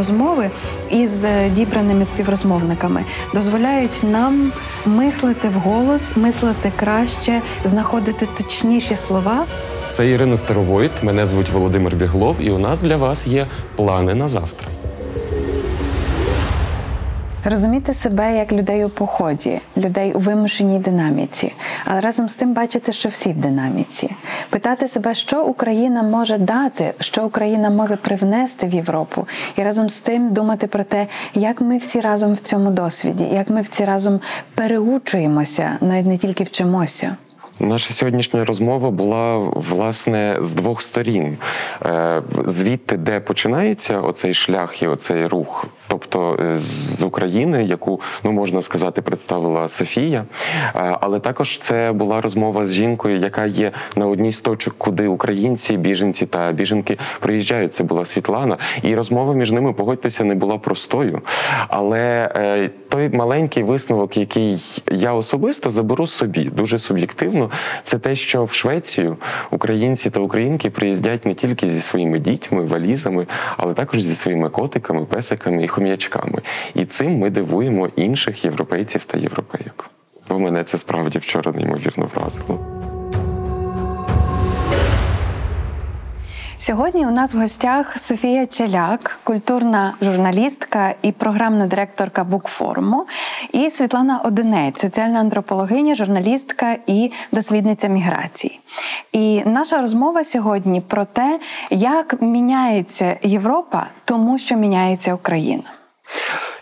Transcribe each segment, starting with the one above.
розмови із е, дібраними співрозмовниками дозволяють нам мислити вголос, мислити краще, знаходити точніші слова. Це Ірина Старовойт, мене звуть Володимир Біглов, і у нас для вас є плани на завтра. Розуміти себе як людей у поході, людей у вимушеній динаміці, але разом з тим бачити, що всі в динаміці. Питати себе, що Україна може дати, що Україна може привнести в Європу, і разом з тим думати про те, як ми всі разом в цьому досвіді, як ми всі разом переучуємося, навіть не тільки вчимося. Наша сьогоднішня розмова була власне з двох сторін. Е, Звідти, де починається оцей шлях і оцей рух, тобто е, з України, яку ну можна сказати, представила Софія. Е, Але також це була розмова з жінкою, яка є на одній з точок, куди українці, біженці та біженки приїжджають. Це була Світлана, і розмова між ними, погодьтеся, не була простою. Але е, той маленький висновок, який я особисто заберу собі, дуже суб'єктивно, це те, що в Швецію українці та українки приїздять не тільки зі своїми дітьми, валізами, але також зі своїми котиками, песиками і хом'ячками. І цим ми дивуємо інших європейців та європейок. Бо мене це справді вчора неймовірно вразило. Сьогодні у нас в гостях Софія Челяк, культурна журналістка і програмна директорка Букформу, і Світлана Одинець, соціальна антропологиня, журналістка і дослідниця міграції. І наша розмова сьогодні про те, як міняється Європа, тому що міняється Україна.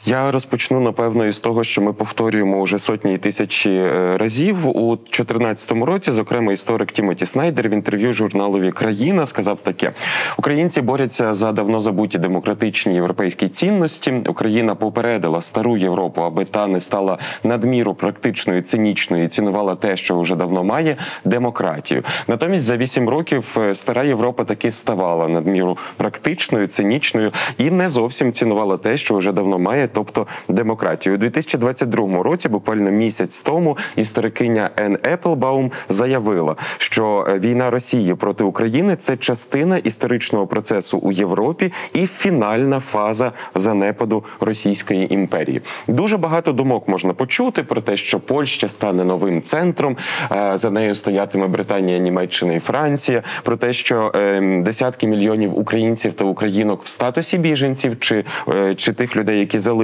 Я розпочну напевно із того, що ми повторюємо вже сотні і тисячі е, разів у 2014 році. Зокрема, історик Тімоті Снайдер в інтерв'ю журналові Країна сказав таке: Українці борються за давно забуті демократичні європейські цінності. Україна попередила стару Європу, аби та не стала надміру практичною, цинічною і цінувала те, що вже давно має демократію. Натомість за вісім років е, стара Європа таки ставала надміру практичною, цинічною і не зовсім цінувала те, що вже давно має, тобто демократію. У 2022 році, буквально місяць тому, історикиня Ен Еплбаум заявила, що е, війна Росії проти України це частина історичного процесу у Європі і фінальна фаза занепаду Російської імперії. Дуже багато думок можна почути про те, що Польща стане новим центром. е, За нею стоятиме Британія, Німеччина і Франція. Про те, що е, десятки мільйонів українців та українок в статусі біженців, чи, е, чи тих людей, які залишилися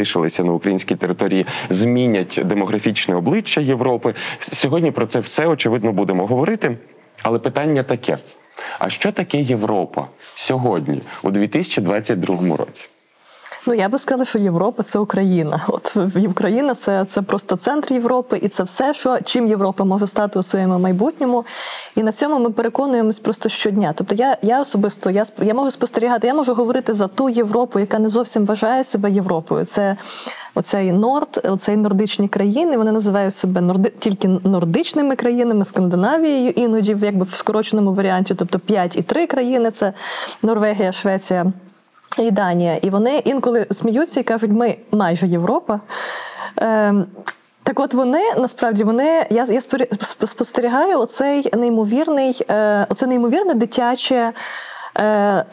на українській території, змінять демографічне обличчя Європи. Сьогодні про це все очевидно будемо говорити. Але питання таке: а що таке Європа сьогодні, у 2022 році? Ну я би сказала, що Європа це Україна. От Україна це, це просто центр Європи, і це все, що чим Європа може стати у своєму майбутньому. І на цьому ми переконуємось просто щодня. Тобто, я, я особисто я я можу спостерігати, я можу говорити за ту Європу, яка не зовсім вважає себе Європою. Це оцей норд, оцей нордичні країни. Вони називають себе норди тільки нордичними країнами, Скандинавією, іноді якби в скороченому варіанті, тобто 5 і 3 країни це Норвегія, Швеція і Данія. І вони інколи сміються і кажуть, ми майже Європа. Ем, так от вони насправді вони я, я спостерігаю оцей неймовірний, е, оце неймовірне дитяче. Е,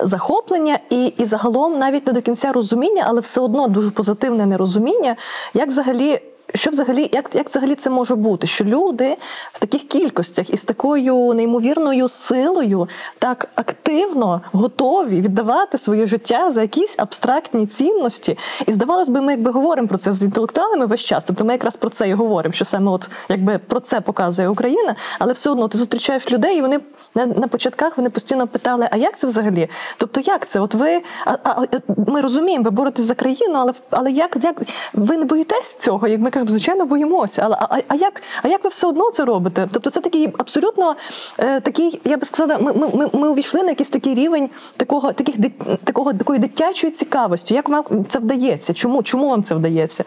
Захоплення і, і загалом навіть не до кінця розуміння, але все одно дуже позитивне нерозуміння, як взагалі. Що взагалі, як, як взагалі це може бути? Що люди в таких кількостях і з такою неймовірною силою так активно готові віддавати своє життя за якісь абстрактні цінності? І здавалось би, ми якби говоримо про це з інтелектуалами весь час. Тобто ми якраз про це і говоримо, що саме от якби про це показує Україна, але все одно ти зустрічаєш людей, і вони на, на початках вони постійно питали: а як це взагалі? Тобто, як це? От ви а, а, ми розуміємо, ви боретесь за країну, але але як, як ви не боїтесь цього? Як ми кажемо, звичайно, боїмося. Але а, а як, а як ви все одно це робите? Тобто, це такий абсолютно е, такий, я би сказала, ми, ми, ми, ми увійшли на якийсь такий рівень такого, таких такого такої дитячої цікавості. Як вам це вдається? Чому, чому вам це вдається?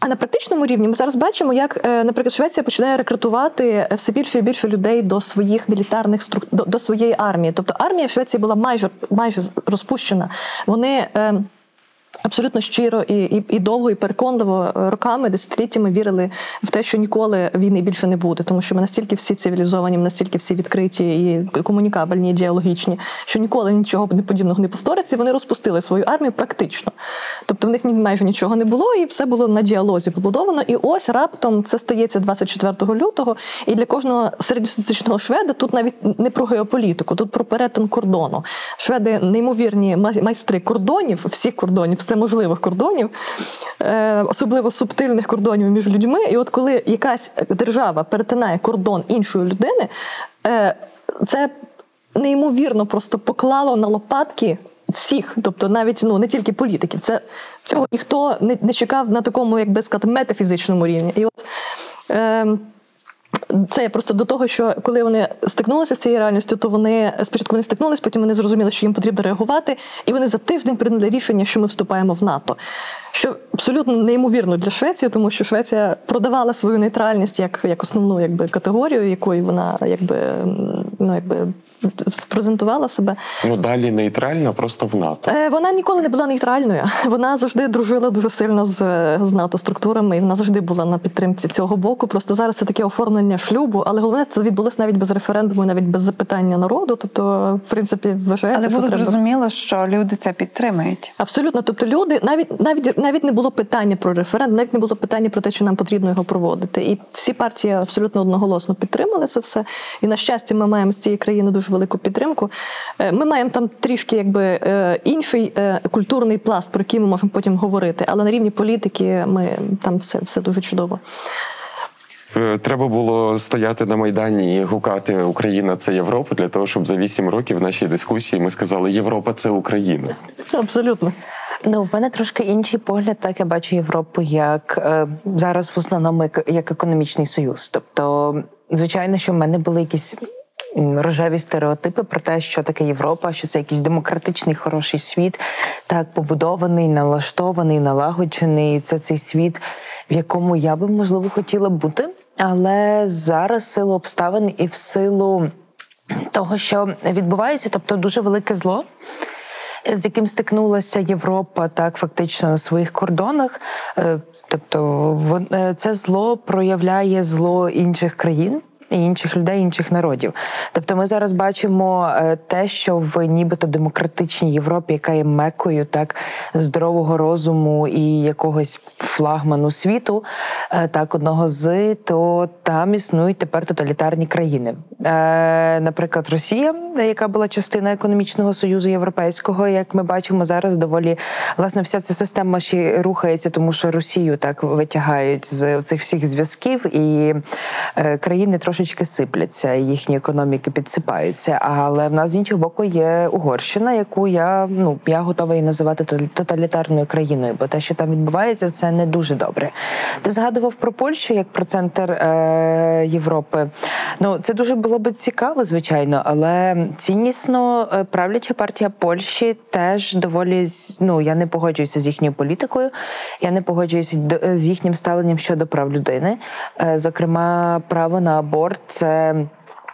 А на практичному рівні ми зараз бачимо, як, е, наприклад, Швеція починає рекрутувати все більше і більше людей до своїх мілітарних струк... до, до своєї армії. Тобто армія в Швеції була майже майже розпущена. Вони е, абсолютно щиро і, і, і довго, і переконливо е, роками, десятиліттями вірили в те, що ніколи війни більше не буде, тому що ми настільки всі цивілізовані, ми настільки всі відкриті і комунікабельні, і діалогічні, що ніколи нічого подібного не повториться. І вони розпустили свою армію практично. Тобто в них майже нічого не було, і все було на діалозі побудовано. І ось раптом це стається 24 лютого. І для кожного середньостатистичного шведа тут навіть не про геополітику, тут про перетин кордону. Шведи неймовірні май- майстри кордонів, всіх кордонів, всеможливих кордонів, е, особливо субтильних кордонів між людьми. І от коли якась держава перетинає кордон іншої людини, е, це неймовірно просто поклало на лопатки. Всіх, тобто навіть ну не тільки політиків, це цього ніхто не, не чекав на такому, як би сказати, метафізичному рівні. І от е, це я просто до того, що коли вони стикнулися з цією реальністю, то вони спочатку вони стикнулися, потім вони зрозуміли, що їм потрібно реагувати, і вони за тиждень прийняли рішення, що ми вступаємо в НАТО. Що абсолютно неймовірно для Швеції, тому що Швеція продавала свою нейтральність як, як основну якби, категорію, якою вона якби, ну, якби презентувала себе. Ну далі нейтральна, просто в НАТО. Е, Вона ніколи не була нейтральною. Вона завжди дружила дуже сильно з, з НАТО структурами, і вона завжди була на підтримці цього боку. Просто зараз це таке оформлення шлюбу, але головне це відбулося навіть без референдуму, навіть без запитання народу. Тобто, в принципі, вважається, Але що було треба... зрозуміло, що люди це підтримують. Абсолютно, тобто люди навіть навіть навіть не було питання про референдум, навіть не було питання про те, чи нам потрібно його проводити. І всі партії абсолютно одноголосно підтримали це все. І на щастя, ми маємо з цієї країни дуже велику підтримку. Е, Ми маємо там трішки якби е, інший е, культурний пласт, про який ми можемо потім говорити. Але на рівні політики ми там все, все дуже чудово. Е, Треба було стояти на майдані і гукати Україна це Європа для того, щоб за вісім років в нашій дискусії ми сказали Європа це Україна. Абсолютно. Ну, в мене трошки інший погляд, так я бачу Європу як е, зараз в основному як, як економічний союз. Тобто, звичайно, що в мене були якісь рожеві стереотипи про те, що таке Європа, що це якийсь демократичний хороший світ, так побудований, налаштований, налагоджений. Це цей світ, в якому я би можливо хотіла бути. Але зараз силу обставин і в силу того, що відбувається, тобто дуже велике зло з яким стикнулася Європа, так фактично на своїх кордонах. Е, Тобто, е, це зло проявляє зло інших країн. Інших людей, інших народів. Тобто, ми зараз бачимо е, те, що в нібито демократичній Європі, яка є мекою так здорового розуму і якогось флагману світу, е, так одного з то там існують тепер тоталітарні країни. Е, Наприклад, Росія, яка була частина економічного союзу європейського, як ми бачимо зараз, доволі власне вся ця система ще рухається, тому що Росію так витягають з цих всіх зв'язків, і країни трошечки сипляться, їхні економіки підсипаються. Але в нас з іншого боку є Угорщина, яку я ну я готова її називати тоталі- тоталітарною країною, бо те, що там відбувається, це не дуже добре. Ти згадував про Польщу як про центр е, Європи. Ну це дуже було би цікаво, звичайно, але ціннісно е, правляча партія Польщі теж доволі ну я не погоджуюся з їхньою політикою. Я не погоджуюся з їхнім ставленням щодо прав людини. Е, Зокрема, право на аборт це.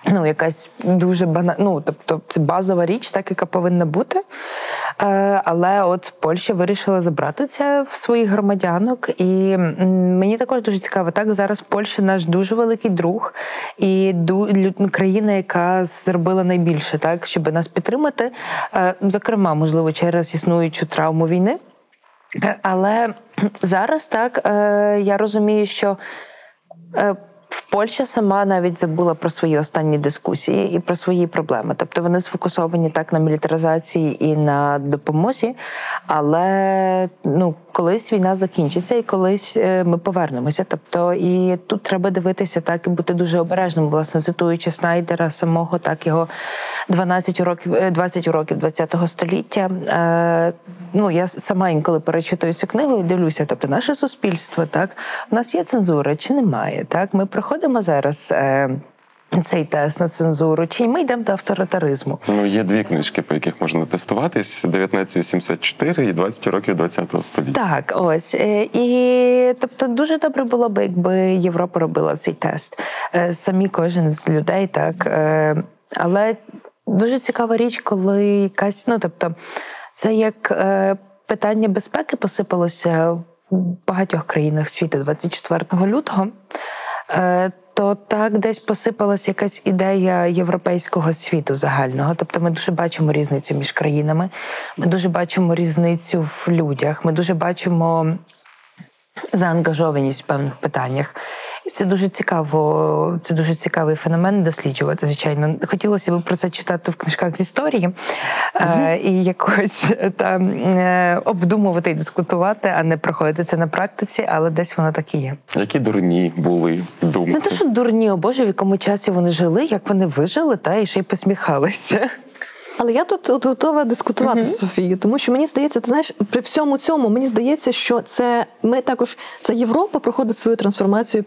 Ну, якась дуже бана... ну, тобто це базова річ, так яка повинна бути. Е, але от Польща вирішила забрати це в своїх громадянок. І мені також дуже цікаво, так зараз Польща наш дуже великий друг і країна, яка зробила найбільше, так, щоб нас підтримати. Е, зокрема, можливо, через існуючу травму війни. Е, Але зараз так я розумію, що е, Польща сама навіть забула про свої останні дискусії і про свої проблеми. Тобто вони сфокусовані так на мілітаризації і на допомозі. Але ну, колись війна закінчиться, і колись е, ми повернемося. Тобто, і тут треба дивитися так і бути дуже обережним, власне, цитуючи Снайдера самого, так його 12 років, е, 20 років 20-го століття. Е, ну я сама інколи перечитую цю книгу і дивлюся. Тобто, наше суспільство, так у нас є цензура чи немає? Так, ми проходимо зараз. Цей тест на цензуру, чи ми йдемо до авторитаризму? Ну, є дві книжки, по яких можна тестуватись: 1984 і 20 років 20-го століття. Так, ось Е, і тобто дуже добре було б, якби Європа робила цей тест. Е, Самі кожен з людей, так Е, але дуже цікава річ, коли якась, ну тобто, це як питання безпеки посипалося в багатьох країнах світу 24 лютого. То так десь посипалась якась ідея європейського світу загального. Тобто ми дуже бачимо різницю між країнами, ми дуже бачимо різницю в людях, ми дуже бачимо заангажованість в певних питаннях. І це дуже цікаво, це дуже цікавий феномен досліджувати. Звичайно, хотілося б про це читати в книжках з історії е, і якось там е, обдумувати і дискутувати, а не проходити це на практиці, але десь воно так і є. Які дурні були думки. Не те, що дурні, о Боже, в якому часі вони жили, як вони вижили, та і ще й посміхалися. Але я тут от готова дискутувати з Софією, тому що мені здається, ти знаєш, при всьому цьому мені здається, що це ми також це Європа проходить свою трансформацію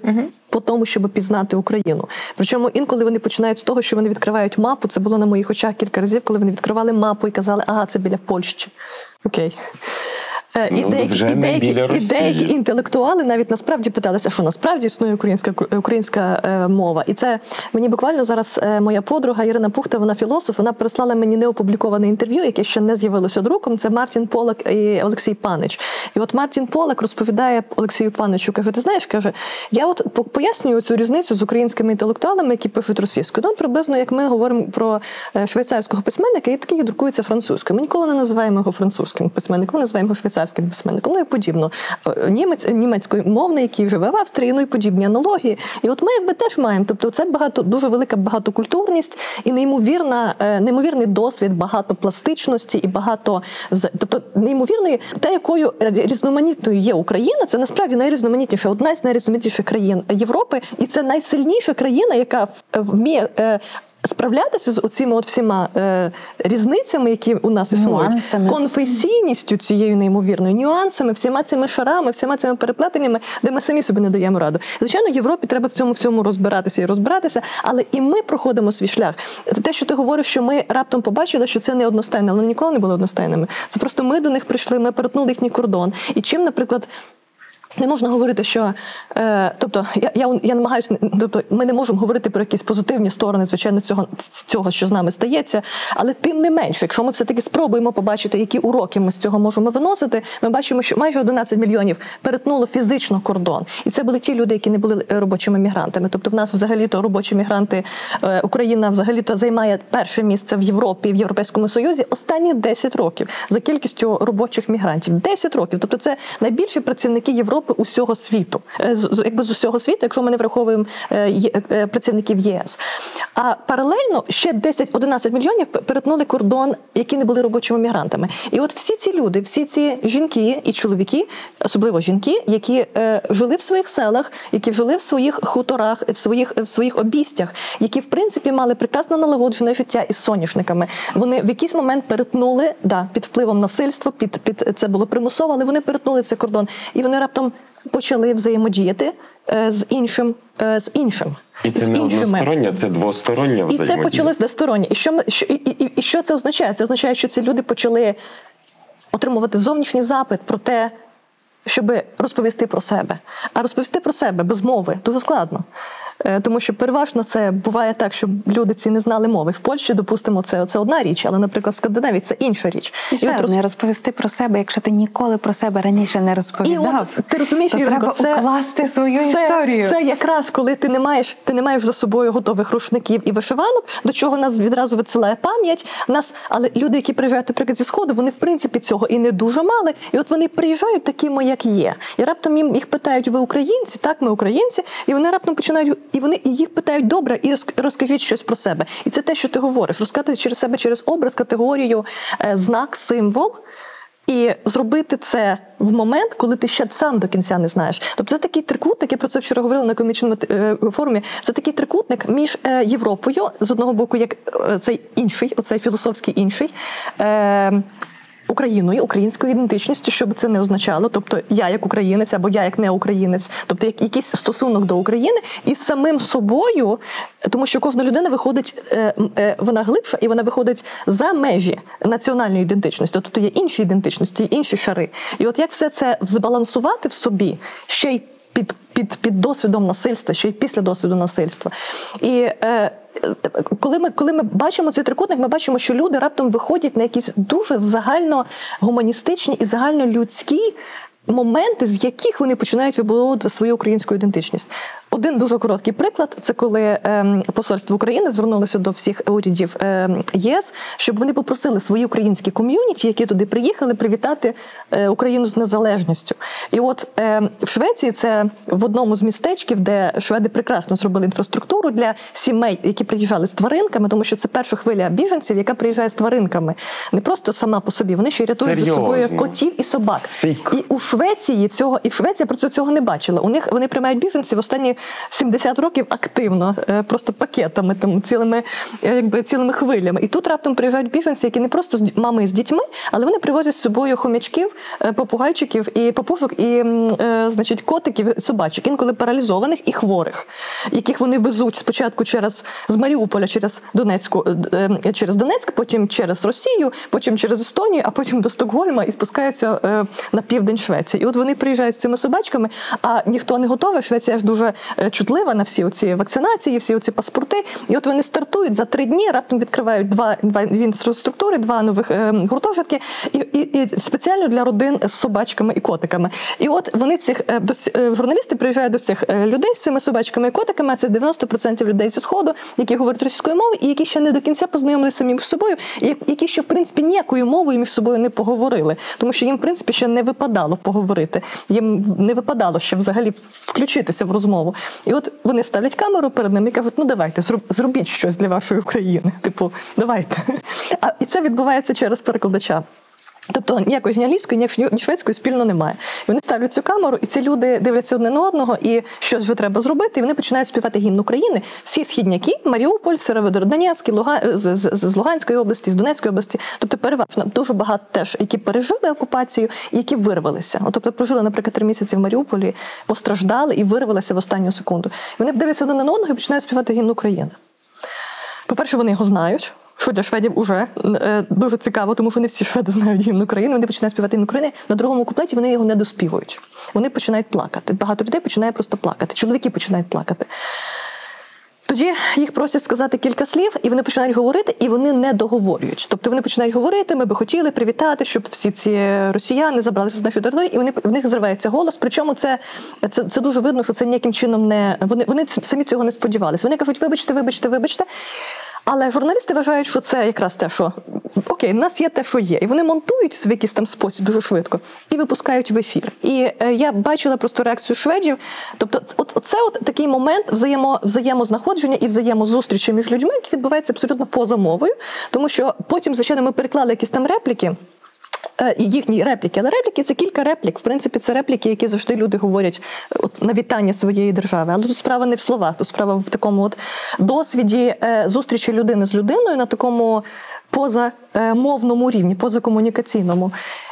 по тому, щоб пізнати Україну. Причому інколи вони починають з того, що вони відкривають мапу. Це було на моїх очах кілька разів, коли вони відкривали мапу і казали, ага, це біля Польщі. Окей. Е, І Ну, деякі, і, деякі, і деякі інтелектуали навіть насправді питалися, що насправді існує українська українська е, мова. І це мені буквально зараз е, моя подруга Ірина Пухта, вона філософ. Вона прислала мені неопубліковане інтерв'ю, яке ще не з'явилося друком. Це Мартін Полак і Олексій Панич. І от Мартін Полак розповідає Олексію Паничу, каже: Ти знаєш, каже, я от пояснюю цю різницю з українськими інтелектуалами, які пишуть російською. Ну, приблизно як ми говоримо про е, швейцарського письменника, і такий друкується французькою. Ми ніколи не називаємо його французьким письменником, ми називаємо його швейцарським письменником. Ну і подібно. Е, Німець німецькою мовний, який живе в Австрії, ну і подібні аналогії. І от ми якби теж маємо. Тобто, це багато дуже велика багатокультурність і неймовірна, е, неймовірний досвід, багатопластичності і багато тобто неймовірної, те, якою різноманітною є Україна, це насправді найрізноманітніша, одна з найрізноманітніших країн Європи, і це найсильніша країна, яка вміє. Справлятися з оціми от всіма е, різницями, які у нас існують, Нюансами. конфесійністю цією неймовірною, нюансами, всіма цими шарами, всіма цими переплетеннями, де ми самі собі не даємо раду. Звичайно, Європі треба в цьому всьому розбиратися і розбиратися, але і ми проходимо свій шлях. Те, що ти говориш, що ми раптом побачили, що це не одностайне, вони ніколи не були одностайними. Це просто ми до них прийшли, ми перетнули їхній кордон. І чим, наприклад. Не можна говорити, що е, тобто я, я, я намагаюся, тобто ми не можемо говорити про якісь позитивні сторони, звичайно, цього цього, що з нами стається. Але тим не менше, якщо ми все таки спробуємо побачити, які уроки ми з цього можемо виносити, ми бачимо, що майже 11 мільйонів перетнуло фізично кордон, і це були ті люди, які не були е, робочими мігрантами. Тобто, в нас взагалі то робочі мігранти е, Україна взагалі то займає перше місце в Європі в Європейському Союзі останні 10 років за кількістю робочих мігрантів. 10 років. Тобто, це найбільші працівники Європи усього світу, Е, з- якби з усього світу, якщо ми не враховуємо е, е, працівників ЄС. А паралельно ще 10-11 мільйонів перетнули кордон, які не були робочими мігрантами. І от всі ці люди, всі ці жінки і чоловіки, особливо жінки, які жили в своїх селах, які жили в своїх хуторах, в своїх в своїх обістях, які в принципі мали прекрасно налагоджене життя із соняшниками. Вони в якийсь момент перетнули да, під впливом насильства, під, під це було примусово, але вони перетнули цей кордон, і вони раптом почали взаємодіяти е, з іншим е, з іншим. І це не одностороння, це двостороння І це почалось двостороннє. І що ми що і, і, і що це означає? Це означає, що ці люди почали отримувати зовнішній запит про те, щоб розповісти про себе. А розповісти про себе без мови дуже складно. Е, Тому що переважно це буває так, що люди ці не знали мови. В Польщі, допустимо, це, це одна річ, але, наприклад, в Скандинавії це інша річ. І ще от роз- одне розповісти про себе, якщо ти ніколи про себе раніше не і от ти розумієш, то Іринко, треба це, укласти свою це, історію. Це якраз коли ти не маєш, ти не маєш за собою готових рушників і вишиванок, до чого нас відразу відсилає пам'ять. Нас, але люди, які приїжджають, наприклад, зі сходу, вони в принципі цього і не дуже мали. І от вони приїжджають такими, як є. І раптом їм їх питають: ви українці? Так, ми українці, і вони раптом починають, і вони і їх питають добре, і розк- розкажіть щось про себе. І це те, що ти говориш, розказати через себе через образ, категорію, е, знак, символ. І зробити це в момент, коли ти ще сам до кінця не знаєш. Тобто це такий трикутник, я про це вчора говорила на комічному е, форумі. Це такий трикутник між е, Європою з одного боку, як цей інший, оцей філософський інший. Україною, українською ідентичністю, що би це не означало, тобто я як українець або я як не українець, тобто як якийсь стосунок до України і самим собою, тому що кожна людина виходить, е, е, вона глибша і вона виходить за межі національної ідентичності. Тобто є інші ідентичності, інші шари. І от як все це збалансувати в собі, ще й під, під, під досвідом насильства, ще й після досвіду насильства. І е, коли ми, коли ми бачимо цей трикутник, ми бачимо, що люди раптом виходять на якісь дуже загально гуманістичні і загальнолюдські моменти, з яких вони починають вибудовувати свою українську ідентичність. Один дуже короткий приклад це коли ем, посольство України звернулося до всіх урядів ем, ЄС, щоб вони попросили свої українські ком'юніті, які туди приїхали, привітати е, Україну з незалежністю. І от ем, в Швеції це в одному з містечків, де шведи прекрасно зробили інфраструктуру для сімей, які приїжджали з тваринками, тому що це перша хвиля біженців, яка приїжджає з тваринками, не просто сама по собі. Вони ще й рятують за собою котів і собак. Сик. І у Швеції цього і в Швеції про це цього не бачила. У них вони приймають біженців останні 70 років активно, е, просто пакетами, там цілими, е, якби цілими хвилями. І тут раптом приїжджають біженці, які не просто з мами з дітьми, але вони привозять з собою хомячків, е, попугайчиків і папушок, і значить котиків, собачок, інколи паралізованих і хворих, яких вони везуть спочатку через з Маріуполя через Донецьку, через Донецьк, потім через Росію, потім через Естонію, а потім до Стокгольма і спускаються на південь Швеції. І от вони приїжджають з цими собачками, а ніхто не готовий. Швеція ж дуже чутлива на всі оці вакцинації, всі оці паспорти. І от вони стартують за три дні, раптом відкривають два, два інфраструктури, два нових е, гуртожитки, і, і, і спеціально для родин з собачками і котиками. І от вони цих е, до е, журналісти приїжджають до цих е, людей з цими собачками і котиками. а Це 90% людей зі сходу, які говорять російською мовою, і які ще не до кінця познайомилися самі між собою, і які ще в принципі ніякою мовою між собою не поговорили, тому що їм в принципі ще не випадало поговорити. Їм не випадало ще взагалі включитися в розмову. І от вони ставлять камеру перед ними і кажуть: ну давайте, зроб- зробіть щось для вашої України. Типу, давайте. А і це відбувається через перекладача. Тобто ніякої ні англійської, ні шведської спільно немає. І вони ставлять цю камеру, і ці люди дивляться одне на одного, і щось вже треба зробити. І вони починають співати гімн України. Всі східняки, Маріуполь, Северодонецьк, Луга... з, з, з Луганської області, з Донецької області. Тобто, переважно дуже багато теж, які пережили окупацію, і які вирвалися. От, тобто прожили, наприклад, три місяці в Маріуполі, постраждали і вирвалися в останню секунду. І вони дивляться одне на одного і починають співати гімн України. По-перше, вони його знають. Що для шведів уже е, дуже цікаво, тому що не всі шведи знають гімн України. Вони починають співати гімн України. На другому куплеті вони його не доспівують. Вони починають плакати. Багато людей починає просто плакати. Чоловіки починають плакати. Тоді їх просять сказати кілька слів, і вони починають говорити, і вони не договорюють. Тобто вони починають говорити, ми би хотіли привітати, щоб всі ці росіяни забралися з нашої території, і вони в них зривається голос. Причому це, це, це дуже видно, що це ніяким чином не вони, вони самі цього не сподівалися. Вони кажуть, вибачте, вибачте, вибачте. Але журналісти вважають, що це якраз те, що окей, в нас є те, що є, і вони монтують в якийсь там спосіб дуже швидко і випускають в ефір. І е, я бачила просто реакцію шведів. Тобто, от це от такий момент взаємо, взаємознаходження і взаємозустрічі між людьми, які відбуваються абсолютно поза мовою, тому що потім, звичайно, ми переклали якісь там репліки. Е, Їхні репліки, але репліки це кілька реплік. В принципі, це репліки, які завжди люди говорять е, от, на вітання своєї держави. Але тут справа не в словах, тут справа в такому от досвіді е, зустрічі людини з людиною на такому позамовному рівні, позакомунікаційному.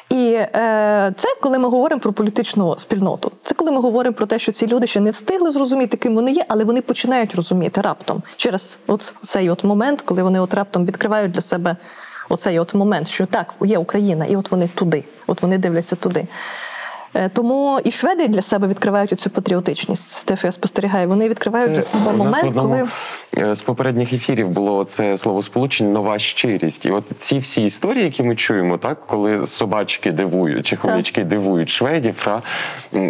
І е, це коли ми говоримо про політичну спільноту. Це коли ми говоримо про те, що ці люди ще не встигли зрозуміти, ким вони є, але вони починають розуміти раптом через от цей от момент, коли вони от раптом відкривають для себе оцей от момент, що так, є Україна, і от вони туди, от вони дивляться туди. Е, Тому і шведи для себе відкривають цю патріотичність. Те, що я спостерігаю, вони відкривають для себе момент, одному коли е, з попередніх ефірів було це словосполучення нова щирість. І от ці всі історії, які ми чуємо, так коли собачки дивують чи хомячки дивують шведів, та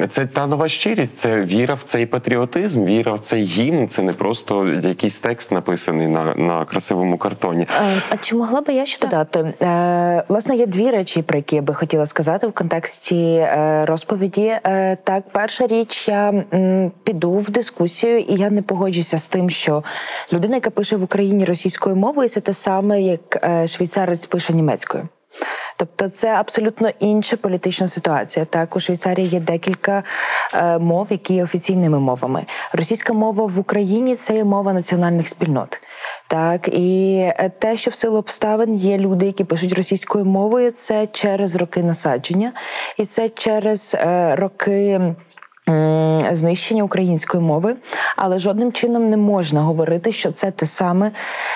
це та нова щирість, це віра в цей патріотизм, віра в цей гімн. Це не просто якийсь текст написаний на, на красивому картоні. Е, А чи могла би я ще додати? Е, Власне, є дві речі, про які я би хотіла сказати в контексті е, розповіді. Е, Так, перша річ, я піду в дискусію, і я не погоджуся з тим, що людина, яка пише в Україні російською мовою, це те саме, як е, швейцарець пише німецькою. Тобто, це абсолютно інша політична ситуація. Так, у Швейцарії є декілька е, мов, які є офіційними мовами. Російська мова в Україні це є мова національних спільнот. Так, і е, те, що в силу обставин є люди, які пишуть російською мовою, це через роки насадження, і це через е, роки. Знищення української мови, але жодним чином не можна говорити, що це те саме,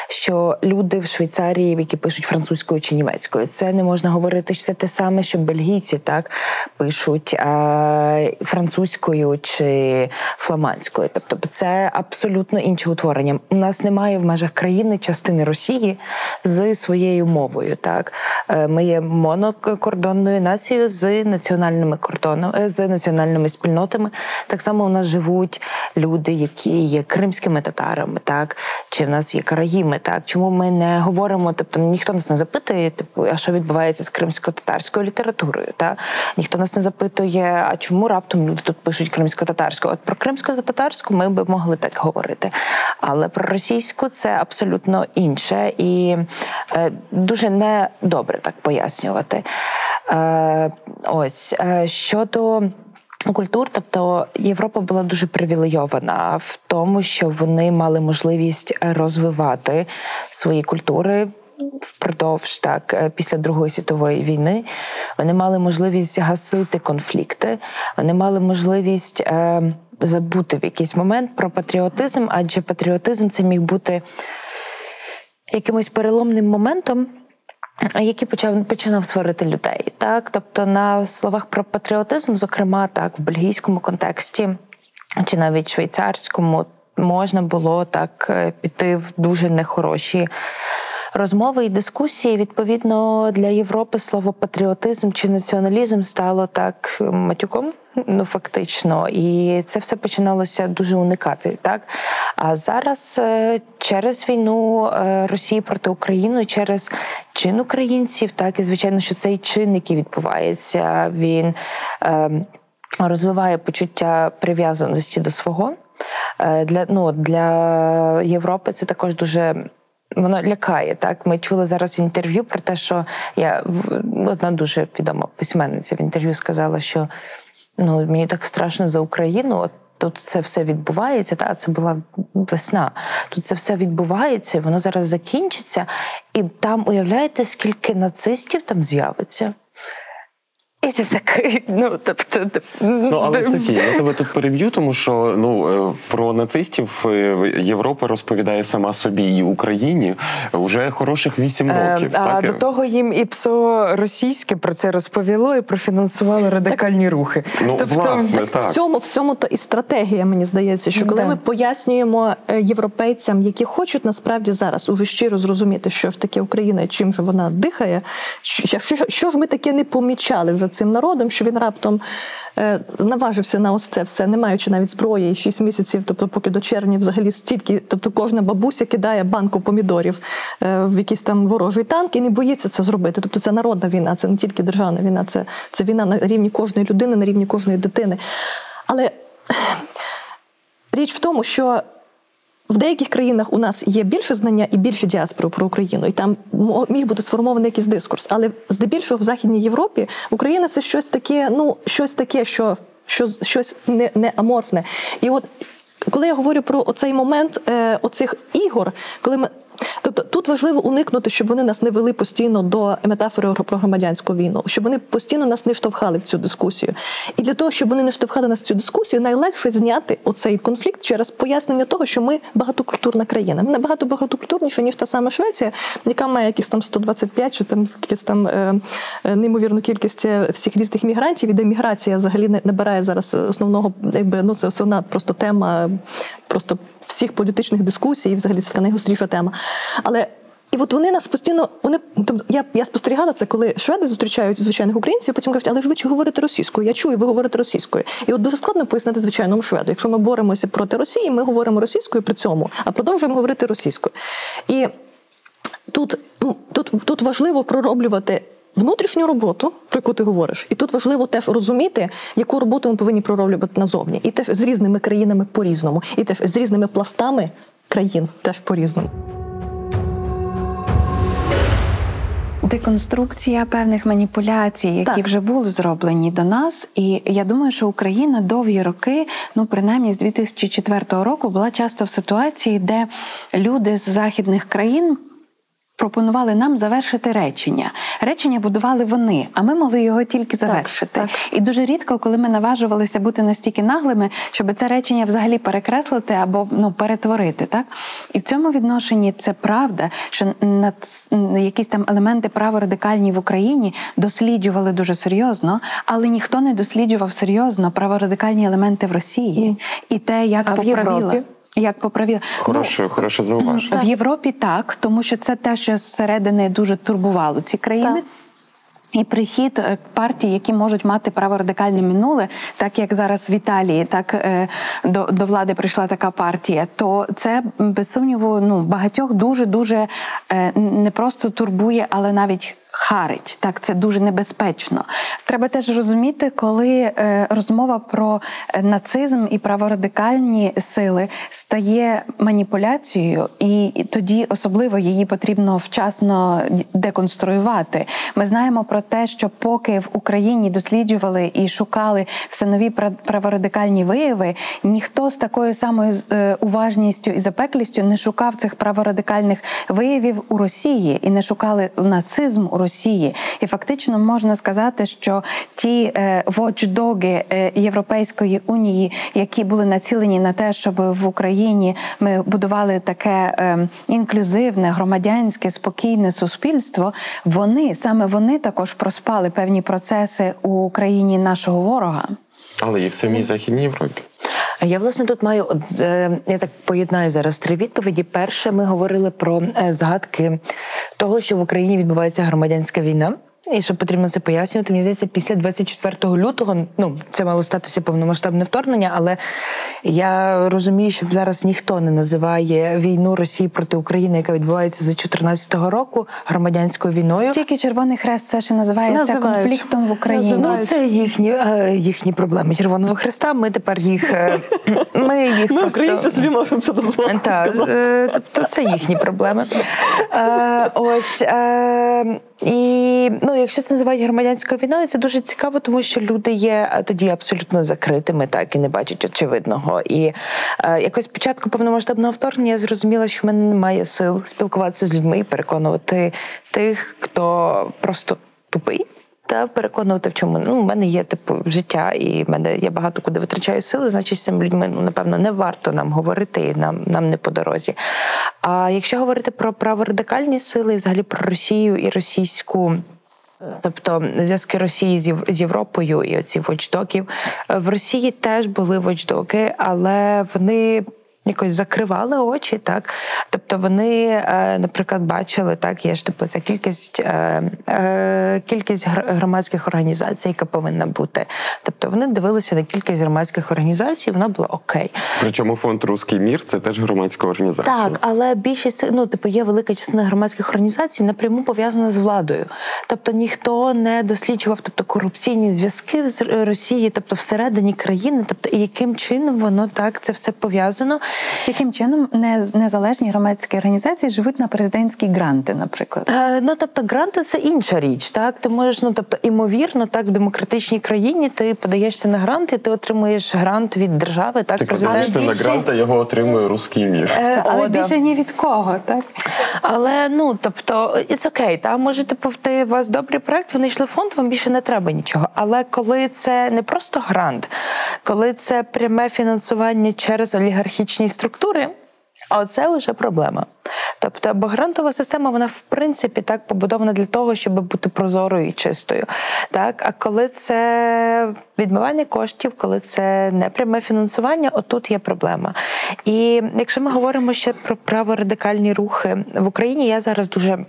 що люди в Швейцарії, які пишуть французькою чи німецькою. Це не можна говорити, що це те саме, що бельгійці так пишуть е, французькою чи фламандською. Тобто, це абсолютно інше утворення. У нас немає в межах країни частини Росії з своєю мовою. Так Е, ми є монокордонною нацією з національними кордонами, е, з національними спільнотами. Так само у нас живуть люди, які є кримськими татарами, так чи в нас є караїми. Так чому ми не говоримо? Тобто ніхто нас не запитує, типу, а що відбувається з кримсько-татарською літературою? Так ніхто нас не запитує, а чому раптом люди тут пишуть кримсько-татарською? От про кримсько-татарську ми би могли так говорити, але про російську це абсолютно інше і е, дуже недобре так пояснювати. Е, ось е, щодо. Культур, тобто Європа була дуже привілейована в тому, що вони мали можливість розвивати свої культури впродовж так е, після Другої світової війни. Вони мали можливість гасити конфлікти, вони мали можливість е, забути в якийсь момент про патріотизм, адже патріотизм це міг бути якимось переломним моментом. Який почав починав створити людей, так? Тобто на словах про патріотизм, зокрема, так в бельгійському контексті чи навіть швейцарському, можна було так е, піти в дуже нехороші розмови і дискусії. Відповідно для Європи слово патріотизм чи націоналізм стало так матюком. Ну, фактично, і це все починалося дуже уникати. Так а зараз е, через війну е, Росії проти України, через чин українців, так і звичайно, що цей чин, який відбувається, він е, розвиває почуття прив'язаності до свого. Е, Для ну для Європи це також дуже. Воно лякає так. Ми чули зараз інтерв'ю про те, що я одна дуже відома письменниця в інтерв'ю сказала, що ну мені так страшно за Україну. От тут це все відбувається. Та це була весна. Тут це все відбувається, воно зараз закінчиться, і там уявляєте, скільки нацистів там з'явиться. І це такий, ну тобто, Ну але Софія, я тебе тут переб'ю, тому що ну е, про нацистів е, Європа розповідає сама собі і Україні вже хороших вісім років. Е, а до того їм і ПСО російське про це розповіло і профінансувало радикальні рухи. Ну власне так. В цьому в цьому то і стратегія, мені здається, що коли Да. ми пояснюємо е, європейцям, які хочуть насправді зараз уже щиро зрозуміти, що ж таке Україна чим же вона дихає, що, що, що ж ми таке не помічали за цим народом, що він раптом е, наважився на ось це все, не маючи навіть зброї, 6 місяців, тобто поки до червня взагалі стільки, тобто кожна бабуся кидає банку помідорів е, в якийсь там ворожий танк і не боїться це зробити. Тобто це народна війна, це не тільки державна війна, це, це війна на рівні кожної людини, на рівні кожної дитини. Але річ в тому, що в деяких країнах у нас є більше знання і більше діаспори про Україну, і там міг бути сформований якийсь дискурс. Але здебільшого в Західній Європі Україна це щось таке, ну щось таке, що, що щось не, не аморфне. І от коли я говорю про оцей момент е, оцих ігор, коли ми. Тобто тут важливо уникнути, щоб вони нас не вели постійно до метафори про громадянську війну, щоб вони постійно нас не штовхали в цю дискусію. І для того, щоб вони не штовхали нас в цю дискусію, найлегше зняти оцей конфлікт через пояснення того, що ми багатокультурна країна. Ми набагато багатокультурніша, ніж та сама Швеція, яка має якісь там 125 чи там якісь там е, е, неймовірну кількість е, всіх різних мігрантів, і де міграція взагалі не набирає зараз основного, якби ну це основна просто тема, просто всіх політичних дискусій, взагалі це найгостріша тема. Але і от вони нас постійно, вони тобто я, я спостерігала це, коли шведи зустрічають звичайних українців, потім кажуть, але ж ви чи говорите російською? Я чую, ви говорите російською. І от дуже складно пояснити звичайному шведу. Якщо ми боремося проти Росії, ми говоримо російською при цьому, а продовжуємо говорити російською. І тут, ну, тут, тут важливо пророблювати. Внутрішню роботу, про яку ти говориш, і тут важливо теж розуміти, яку роботу ми повинні пророблювати назовні, і теж з різними країнами по-різному, і теж з різними пластами країн теж по-різному. Деконструкція певних маніпуляцій, які Так. вже були зроблені до нас, і я думаю, що Україна довгі роки, ну принаймні з 2004 року, була часто в ситуації, де люди з західних країн. Пропонували нам завершити речення. Речення будували вони, а ми могли його тільки завершити. так. І дуже рідко, коли ми наважувалися бути настільки наглими, щоб це речення взагалі перекреслити або ну перетворити, так і в цьому відношенні це правда, що над якісь там елементи праворадикальні в Україні досліджували дуже серйозно, але ніхто не досліджував серйозно праворадикальні елементи в Росії і те, як А в. Європі? Як поправила Хороше, хороше зауваження. в Європі так, тому що це те, що зсередини дуже турбувало ці країни. Так. І прихід е, партій, які можуть мати праворадикальне минуле, так як зараз в Італії, так е, до, до влади прийшла така партія, то це без сумніву ну багатьох дуже дуже не просто турбує, але навіть харить. Так, це дуже небезпечно. Треба теж розуміти, коли е, розмова про е, нацизм і праворадикальні сили стає маніпуляцією, і тоді особливо її потрібно вчасно деконструювати. Ми знаємо про те, що поки в Україні досліджували і шукали все нові пра- праворадикальні вияви, ніхто з такою самою е, уважністю і запеклістю не шукав цих праворадикальних виявів у Росії і не шукали нацизм у Росії. І фактично можна сказати, що ті е, вочдоги е, Європейської унії, які були націлені на те, щоб в Україні ми будували таке е, інклюзивне, громадянське, спокійне суспільство, вони саме вони також проспали певні процеси у країні нашого ворога. Але і в самій Західній Європі. Я власне тут маю е, я так поєднаю зараз три відповіді. Перше, ми говорили про е, згадки того, що в Україні відбувається громадянська війна. І що потрібно це пояснювати. Мені здається, після 24 лютого ну це мало статися повномасштабне вторгнення, але я розумію, що зараз ніхто не називає війну Росії проти України, яка відбувається з 2014 року, громадянською війною. Тільки Червоний Хрест все ще називається Називають. конфліктом в Україні. Ну, це їхні, е, їхні проблеми Червоного Христа. Ми тепер їх е, ми їх Ми, просто... українці, собі можемо це дозволити Так, сказати. е, тобто це їхні проблеми. Ось. І ну, якщо це називають громадянською війною, це дуже цікаво, тому що люди є е, тоді абсолютно закритими, так і не бачать очевидного. І е, якось спочатку повномасштабного вторгнення я зрозуміла, що в мене немає сил спілкуватися з людьми і переконувати тих, хто просто тупий. Та переконувати, в чому ну, в мене є типу життя, і в мене я багато куди витрачаю сили, значить з цими людьми ну напевно не варто нам говорити, і нам нам не по дорозі. А якщо говорити про праворадикальні сили, взагалі про Росію і російську. Тобто зв'язки Росії з з Європою і оці вочдоків в Росії теж були вочдоки, але вони якось закривали очі, так тобто вони, е, наприклад, бачили так, є ж типу ця кількість е, е, кількість гр- громадських організацій, яка повинна бути. Тобто вони дивилися на кількість громадських організацій, вона була окей. Причому фонд Руський мір це теж громадська організація. Так, але більшість ну, типу, є велика частина громадських організацій напряму пов'язана з владою. Тобто ніхто не досліджував тобто, корупційні зв'язки з Росії, тобто всередині країни, тобто і яким чином воно так це все пов'язано. Яким чином незалежні громадські організації живуть на президентські гранти, наприклад? Е, ну тобто, гранти це інша річ. Так, ти можеш, ну тобто, імовірно, так в демократичній країні ти подаєшся на грант, і ти отримуєш грант від держави. Так, Ти президент. подаєшся на більше- грант, а його отримує Руський мір. Е, Але о, да. більше ні від кого, так? Але ну тобто, it's окей, та може типу, ти у вас добрий проект, вони йшли в фонд, вам більше не треба нічого. Але коли це не просто грант, коли це пряме фінансування через олігархічні структури. Оце вже проблема. Тобто, бо грантова система, вона в принципі так побудована для того, щоб бути прозорою і чистою. Так, а коли це відмивання коштів, коли це непряме фінансування, отут є проблема. І якщо ми говоримо ще про праворадикальні рухи в Україні, я зараз дуже.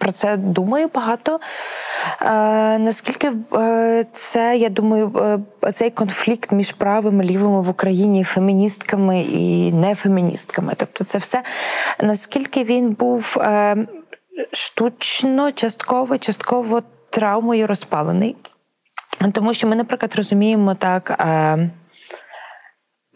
Про це думаю багато. Е, наскільки е, це, я думаю, е, цей конфлікт між правими лівими в Україні, феміністками і нефеміністками. Тобто, це все наскільки він був е, штучно, частково, частково травмою розпалений. Тому що ми, наприклад, розуміємо так. Е,